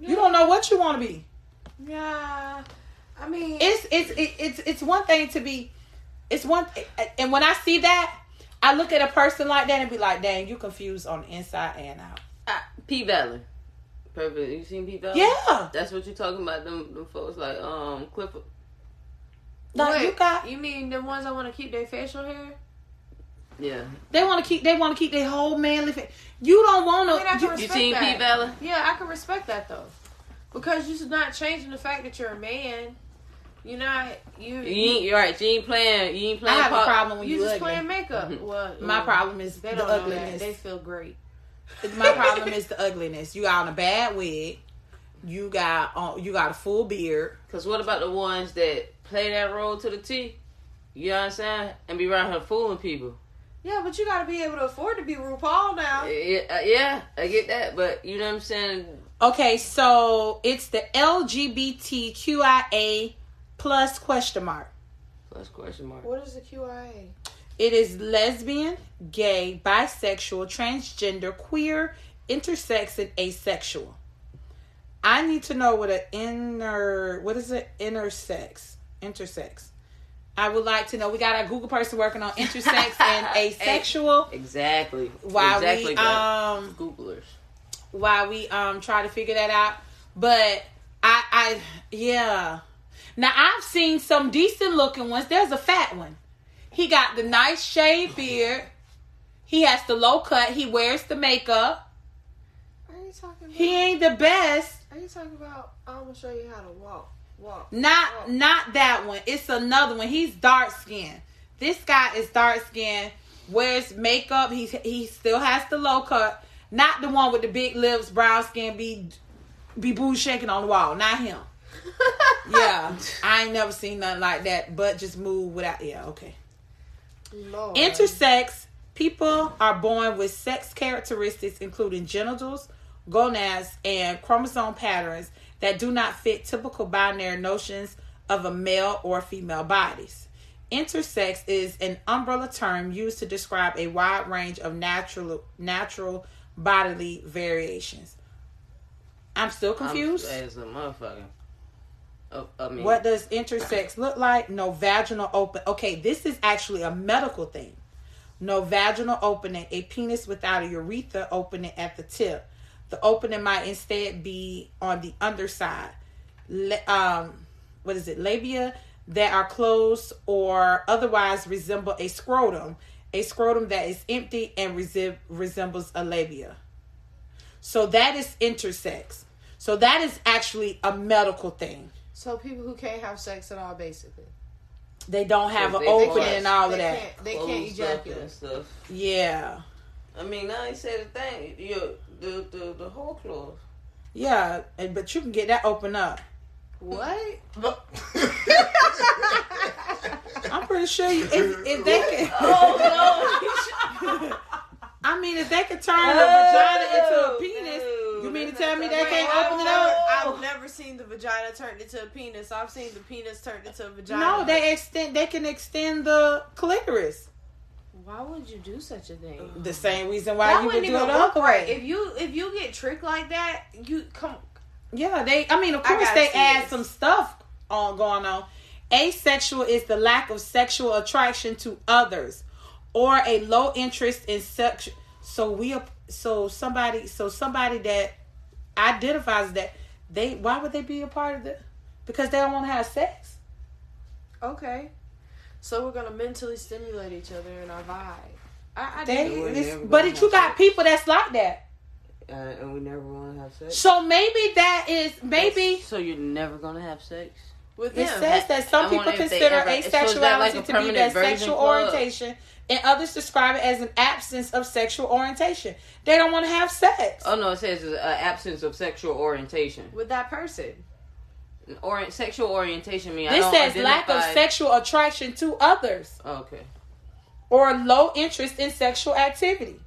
You don't know what you want to be. Yeah. I mean, It's it's it's it's one thing to be. It's one, and when I see that, I look at a person like that and be like, "Dang, you confused on the inside and out." Ah, P Valley. Perfect. You seen P Valley? Yeah, That's what you're talking about. Them, them folks like um Clifford. like wait, you got. you mean the ones that want to keep their facial hair? Yeah. They want to keep. They want to keep their whole manly. Fa- you don't want I mean, I to. can You, You seen that. P Valley? Yeah, I can respect that though, because you're not changing the fact that you're a man. You're not you. You ain't. You're right. You ain't playing. You ain't playing. I playing. have a problem when You you just ugly. playing makeup. Mhm. [LAUGHS] Well, My well, problem is They the don't know that. They feel great. My problem is the ugliness. You got on a bad wig. You got on. You got a full beard. Cause what about the ones that play that role to the T? You know what I'm saying? And be around here fooling people. Yeah, but you got to be able to afford to be RuPaul now. Yeah, uh, yeah, I get that, but you know what I'm saying? Okay, so it's the LGBTQIA plus question mark. Plus question mark. What is the QIA? It is lesbian, gay, bisexual, transgender, queer, intersex, and asexual. I need to know what an inner what is it intersex intersex. I would like to know. We got our Google person working on intersex [LAUGHS] and asexual. Exactly. While exactly we that. um Googlers. while we um try to figure that out. But I I yeah. Now I've seen some decent looking ones. There's a fat one. He got the nice shaved beard. He has the low cut. He wears the makeup. Are you talking about? He ain't the best. Are you talking about? I'm gonna show you how to walk. Walk. Not not that one. It's another one. He's dark skinned. This guy is dark skinned. Wears makeup. He he still has the low cut. Not the one with the big lips, brown skin, be be boo shaking on the wall. Not him. [LAUGHS] Yeah, I ain't never seen nothing like that. But just move without. Yeah, okay. Lord. Intersex people are born with sex characteristics including genitals, gonads, and chromosome patterns that do not fit typical binary notions of a male or female bodies. Intersex is an umbrella term used to describe a wide range of natural natural bodily variations. I'm still confused. I'm as a motherfucker. What does intersex look like? No vaginal open. Okay, this is actually a medical thing. No vaginal opening, a penis without a urethra opening at the tip. The opening might instead be on the underside. Le- um, what is it? Labia that are closed or otherwise resemble a scrotum. A scrotum that is empty and resi- resembles a labia. So that is intersex. So that is actually a medical thing. So people who can't have sex at all, basically. They don't have an they- they opening can't- and all they of that. Can't, they can't ejaculate. and stuff. Yeah. I mean, now you say the thing. You the the the whole clause. Yeah. and- But you can get that open up. What? I'm pretty sure you, if, if they [LAUGHS] can. Oh no! [LAUGHS] I mean, if they could turn a vagina into a Oh, penis, no, you mean to tell me the they can't I open it up? I've never seen the vagina turned into a penis. I've seen the penis turned into a vagina. No, they extend. They can extend the clitoris. Why would you do such a thing? The same reason why that you would wouldn't do it even the work right. If you if you get tricked like that, you come. Yeah, they. I mean, of course, they add this. some stuff on going on. Asexual is the lack of sexual attraction to others, or a low interest in sex. So we, so somebody, so somebody that identifies that they. Why would they be a part of the? Because they don't want to have sex. Okay, so we're gonna mentally stimulate each other in our vibe. I, I They, do. it's- but gonna you got sex. people that's like that. Uh, and we never want to have sex. So maybe that is maybe So you're never gonna have sex? with It them. says that some I people wonder if they consider ever- so asexuality like to be permanent their sexual club? orientation, and others describe it as an absence of sexual orientation. They don't want to have sex. Oh no, it says uh, absence of sexual orientation. with that person. Or sexual orientation mean I this don't says lack of sexual attraction to others Oh, okay. or low interest in sexual activity.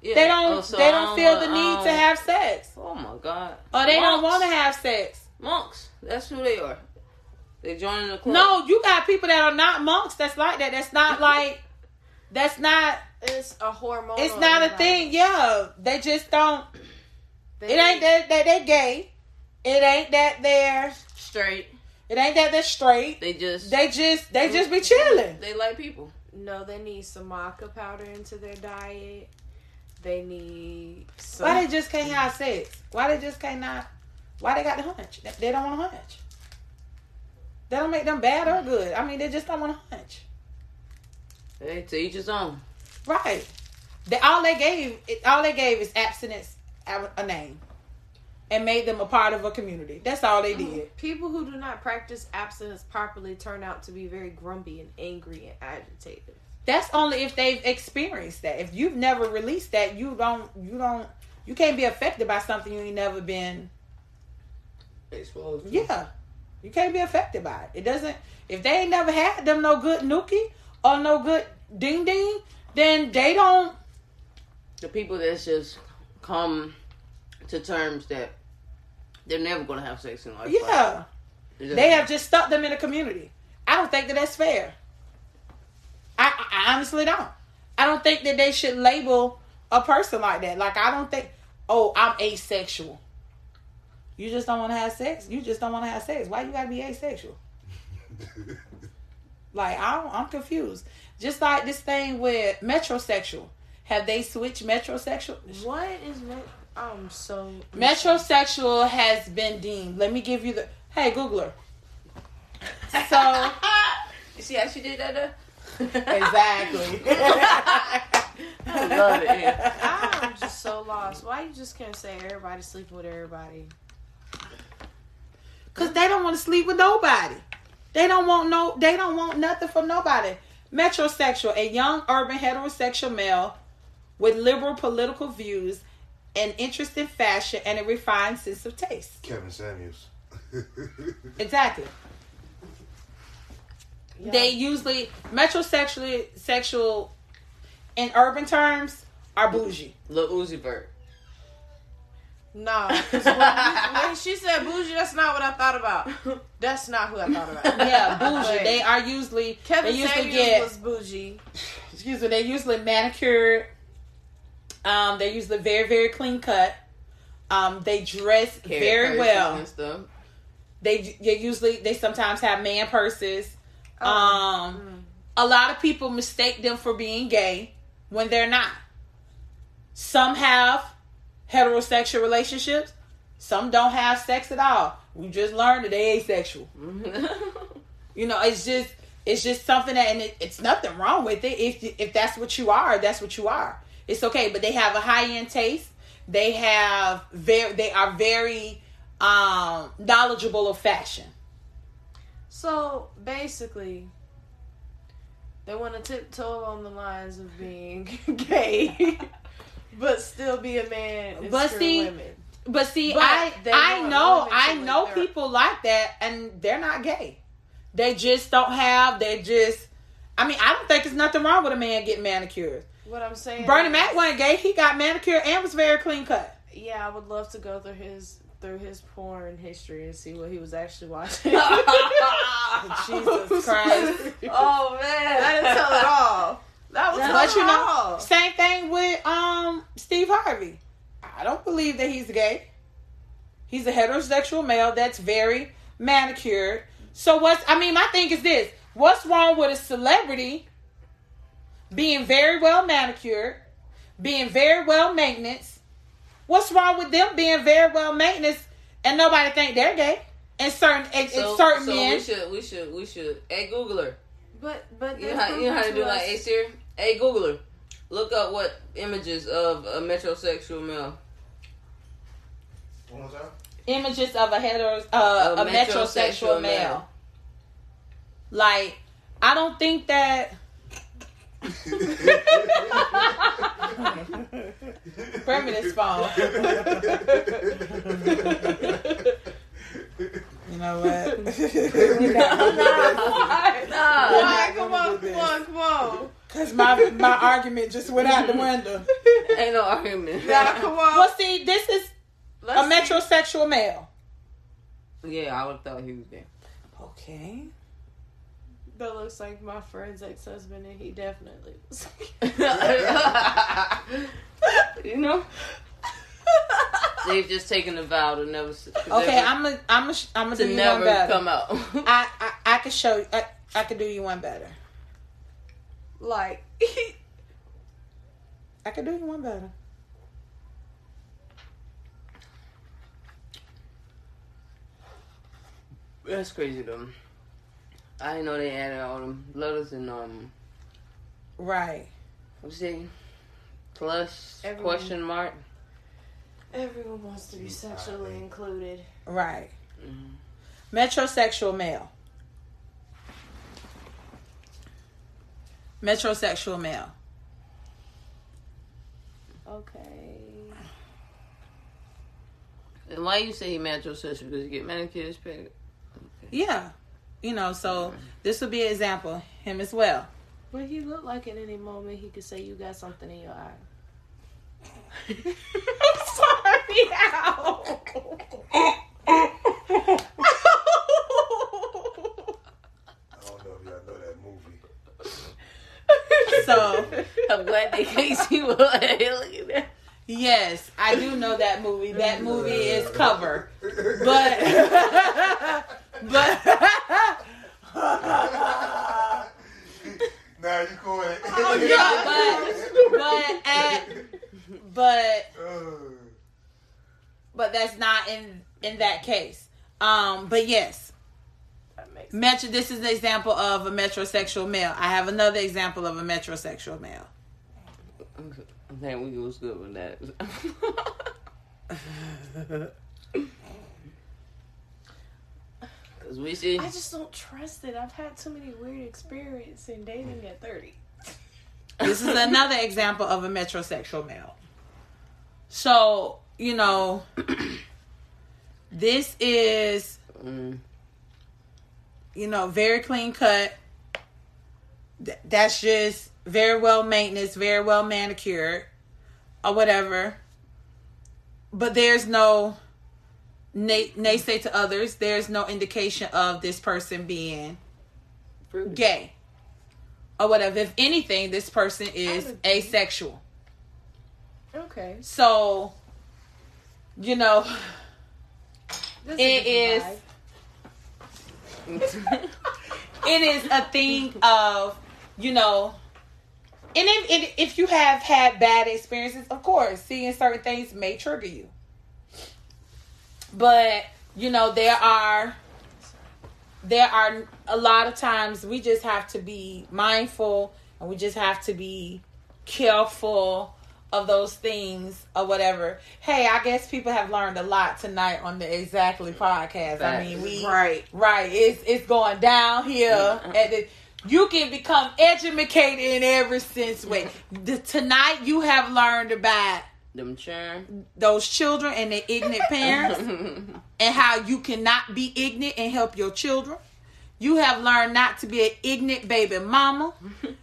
Yeah. They don't. Oh, so they I don't feel wanna- the need to have sex, Oh my god. or they don't want to have sex. monks. That's who they are. They're joining the club. No, you got people that are not monks. That's like that. That's not [LAUGHS] like. That's not. It's a hormone. It's not a thing. Yeah, they just don't. They, It ain't that, that they gay. It ain't that they're. straight. It ain't that they're straight. They just They just they just be chilling. they like people. No, they need some maca powder into their diet. They need some. Why they just can't have sex? Why they just can't not? Why they got the hunch? They- They don't want to hunch. That don't make them bad or good. I mean, they just don't want to hunch. Hey, to each his own. Right. They, all they gave, all they gave is abstinence a, a name, and made them a part of a community. That's all they did. People who do not practice abstinence properly turn out to be very grumpy and angry and agitated. That's only if they've experienced that. If you've never released that, you don't, you don't, you can't be affected by something you ain't never been. Exposed. Yeah, you can't be affected by it. It doesn't. If they ain't never had them no good nookie or no good ding ding, then they don't. The people that's just come to terms that they're never gonna have sex in life. Yeah, They just- they have just stuck them in a community. I don't think that that's fair. I, I honestly don't. I don't think that they should label a person like that. Like I don't think, oh, I'm asexual. You just don't want to have sex. You just don't want to have sex. Why you gotta be asexual? [LAUGHS] Like I don't, I'm confused. Just like this thing with metrosexual. Have they switched metrosexual? What is met? I'm so Metrosexual has been deemed. Let me give you the. Hey, Googler. So [LAUGHS] you see how she did that? Exactly. [LAUGHS] I love it. I'm just so lost. Why you just can't say everybody sleeping with everybody? Cause they don't want to sleep with nobody. They don't want no. They don't want nothing from nobody. Metrosexual, a young urban heterosexual male with liberal political views, an interest in fashion, and a refined sense of taste. Kevin Samuels. [LAUGHS] Exactly. Yeah. They usually metrosexual sexual in urban terms are bougie. Lil Uzi Vert. Nah, 'cause when, when she said bougie, that's not what I thought about. That's not who I thought about. [LAUGHS] Yeah, bougie. But They are usually Kevin they usually Samuels get was bougie. excuse me, they're usually manicured. Um, they're usually very, very clean cut. Um, they dress Carry very well. And. They they usually they sometimes have man purses. Oh. Um, a lot of people mistake them for being gay when they're not. Some have heterosexual relationships. Some don't have sex at all. We just learned that they asexual. [LAUGHS] You know, it's just it's just something that, and it, it's nothing wrong with it. If if that's what you are, that's what you are. It's okay. But they have a high end taste. They have very they are very um knowledgeable of fashion. So basically, they want to tiptoe on the lines of being [LAUGHS] gay, [LAUGHS] but still be a man But see, women. But see, But I I know I know people like that, and they're not gay. They just don't have. They just. I mean, I don't think there's nothing wrong with a man getting manicured. What I'm saying. Bernie is- Mac wasn't gay. He got manicured and was very clean cut. Yeah, I would love to go through his through his porn history and see what he was actually watching. [LAUGHS] Jesus [LAUGHS] Christ. oh man, I didn't tell it all. That was But you know, same thing with um Steve Harvey. I don't believe that he's gay. He's a heterosexual male that's very manicured. So what's I mean, my thing is this: what's wrong with a celebrity being very well manicured, being very well maintenance? What's wrong with them being very well maintenance and nobody think they're gay? And certain and, and so, certain so men. we should we should we should. Hey Googler, But but you know how, you know how to do like us- hey Siri, hey Googler, look up what images of a metrosexual male. One more time. images of a hetero uh, A a, metrosexual, metrosexual male. male. Like, I don't think that [LAUGHS] Feminist phone. You know what? [LAUGHS] Nah. Why? Come on, come on, come on. Cause my my [LAUGHS] argument just went out the window. Ain't no argument. Nah, come on. Well, see, this is a Let's see. metrosexual male. Yeah, I would have thought he was gay. Okay. That looks like my friend's ex husband, and he definitely was. [LAUGHS] [LAUGHS] you know, they've just taken a vow to never. Okay, I'm gonna I'm gonna I'm gonna do you one never better. come out. I, I I could show you. I, I could do you one better. Like, [LAUGHS] I could do you one better. That's crazy though. I didn't know they added all them letters and um. Right. What's it? Plus Everyone- question mark. everyone wants to be sexually included. Right. Mhm. Metrosexual male. Metrosexual male. Okay. And why you say he metrosexual? Because you get manicures, paid. Yeah. You know, so this would be an example. Him as well. But he looked like at any moment he could say you got something in your eye. I'm [LAUGHS] [LAUGHS] [LAUGHS] Sorry, ow. I don't know if y'all know that movie. So [LAUGHS] I'm glad they can't see what look at that. yes, I do know that movie. That movie is [LAUGHS] cover. But [LAUGHS] but now you go ahead. Oh, yeah, but but at but Uh, but that's not in in that case. Um, but yes, That makes metro. This is an example of a metrosexual male. I have another example of a metrosexual male. I think we was good with that. [LAUGHS] Cause we see. I just don't trust it. I've had too many weird experiences in dating at 30. This is [LAUGHS] another example of a metrosexual male. So you know, [CLEARS THROAT] this is Mm, you know very clean cut. Th- That's just very well maintenance, very well manicured, or whatever. But there's no nay, naysay to others. There's no indication of this person being gay or whatever. If anything, this person is asexual. Okay. So, you know, This It is- vibe. [LAUGHS] it is a thing of, you know, and if, if if you have had bad experiences, of course, seeing certain things may trigger you. But you know, there are there are a lot of times we just have to be mindful and we just have to be careful of those things or whatever. Hey, I guess people have learned a lot tonight on the Exactly podcast. I mean, we right. Right. It's it's going down here. And the, you can become educated in every sense way. The, tonight you have learned about Them churn. those children and their ignorant parents [LAUGHS] and how you cannot be ignorant and help your children. You have learned not to be an ignorant baby mama. [LAUGHS]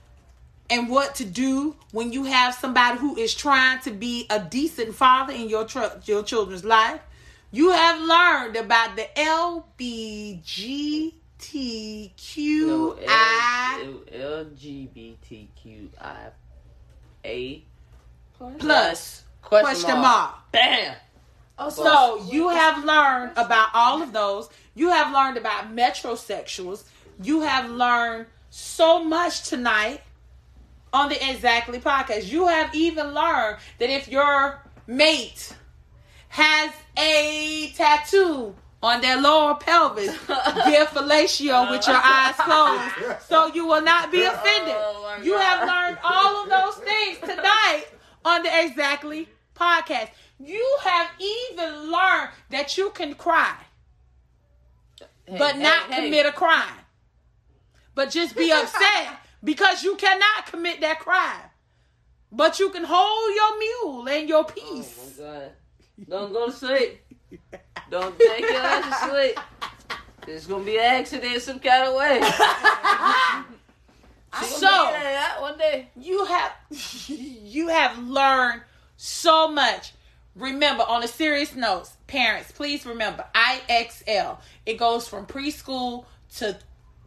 and what to do when you have somebody who is trying to be a decent father in your tr- your children's life. You have learned about the LBGTQI no, LGBTQI plus question mark. Bam. Oh, So you have learned about all of those. You have learned about metrosexuals. You have learned so much tonight on the Exactly podcast. You have even learned that if your mate has a tattoo on their lower pelvis, [LAUGHS] give fellatio with your eyes closed so you will not be oh offended. Oh, you have learned all of those things tonight on the Exactly podcast. You have even learned that you can cry, but Hey, not hey, hey. commit a crime. But just be [LAUGHS] upset because you cannot commit that crime. But you can hold your mule and your Oh peace. my god. Don't go to sleep. Don't take your ass to sleep. There's gonna be an accident some kind of way. [LAUGHS] so one day. you have [LAUGHS] you have learned so much. Remember, on a serious note, parents, please remember IXL. It goes from preschool to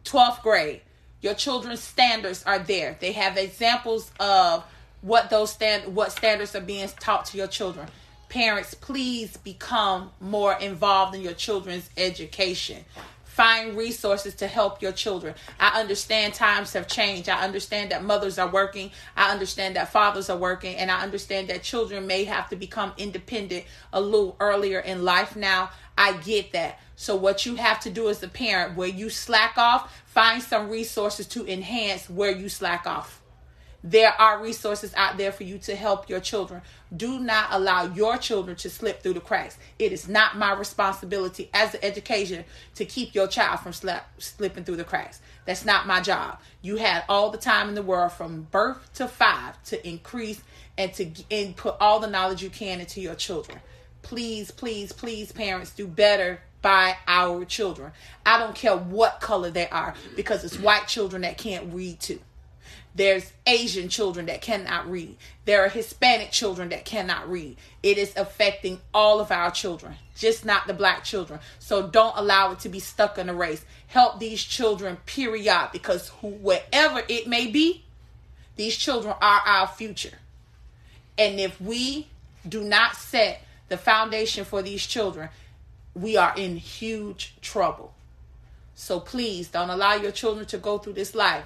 12th grade. Your children's standards are there. They have examples of what those stand what standards are being taught to your children. Parents, please become more involved in your children's education. Find resources to help your children. I understand times have changed. I understand that mothers are working. I understand that fathers are working. And I understand that children may have to become independent a little earlier in life now. I get that. So, what you have to do as a parent, where you slack off, find some resources to enhance where you slack off. There are resources out there for you to help your children. Do not allow your children to slip through the cracks. It is not my responsibility as an educator to keep your child from slap, slipping through the cracks. That's not my job. You had all the time in the world from birth to five to increase and to and put all the knowledge you can into your children. Please, please, please, parents, do better by our children. I don't care what color they are because it's white children that can't read too. There's Asian children that cannot read. There are Hispanic children that cannot read. It is affecting all of our children, just not the black children. So don't allow it to be stuck in a race. Help these children, period, because whoever it may be, these children are our future. And if we do not set the foundation for these children, we are in huge trouble. So please don't allow your children to go through this life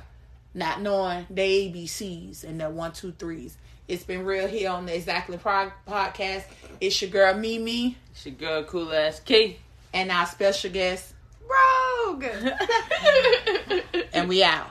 not knowing the ABCs and the one, two, threes. It's been real here on the Exactly Pro- podcast. It's your girl Mimi It's your girl, cool ass Key. and our special guest, Rogue. [LAUGHS] and we out.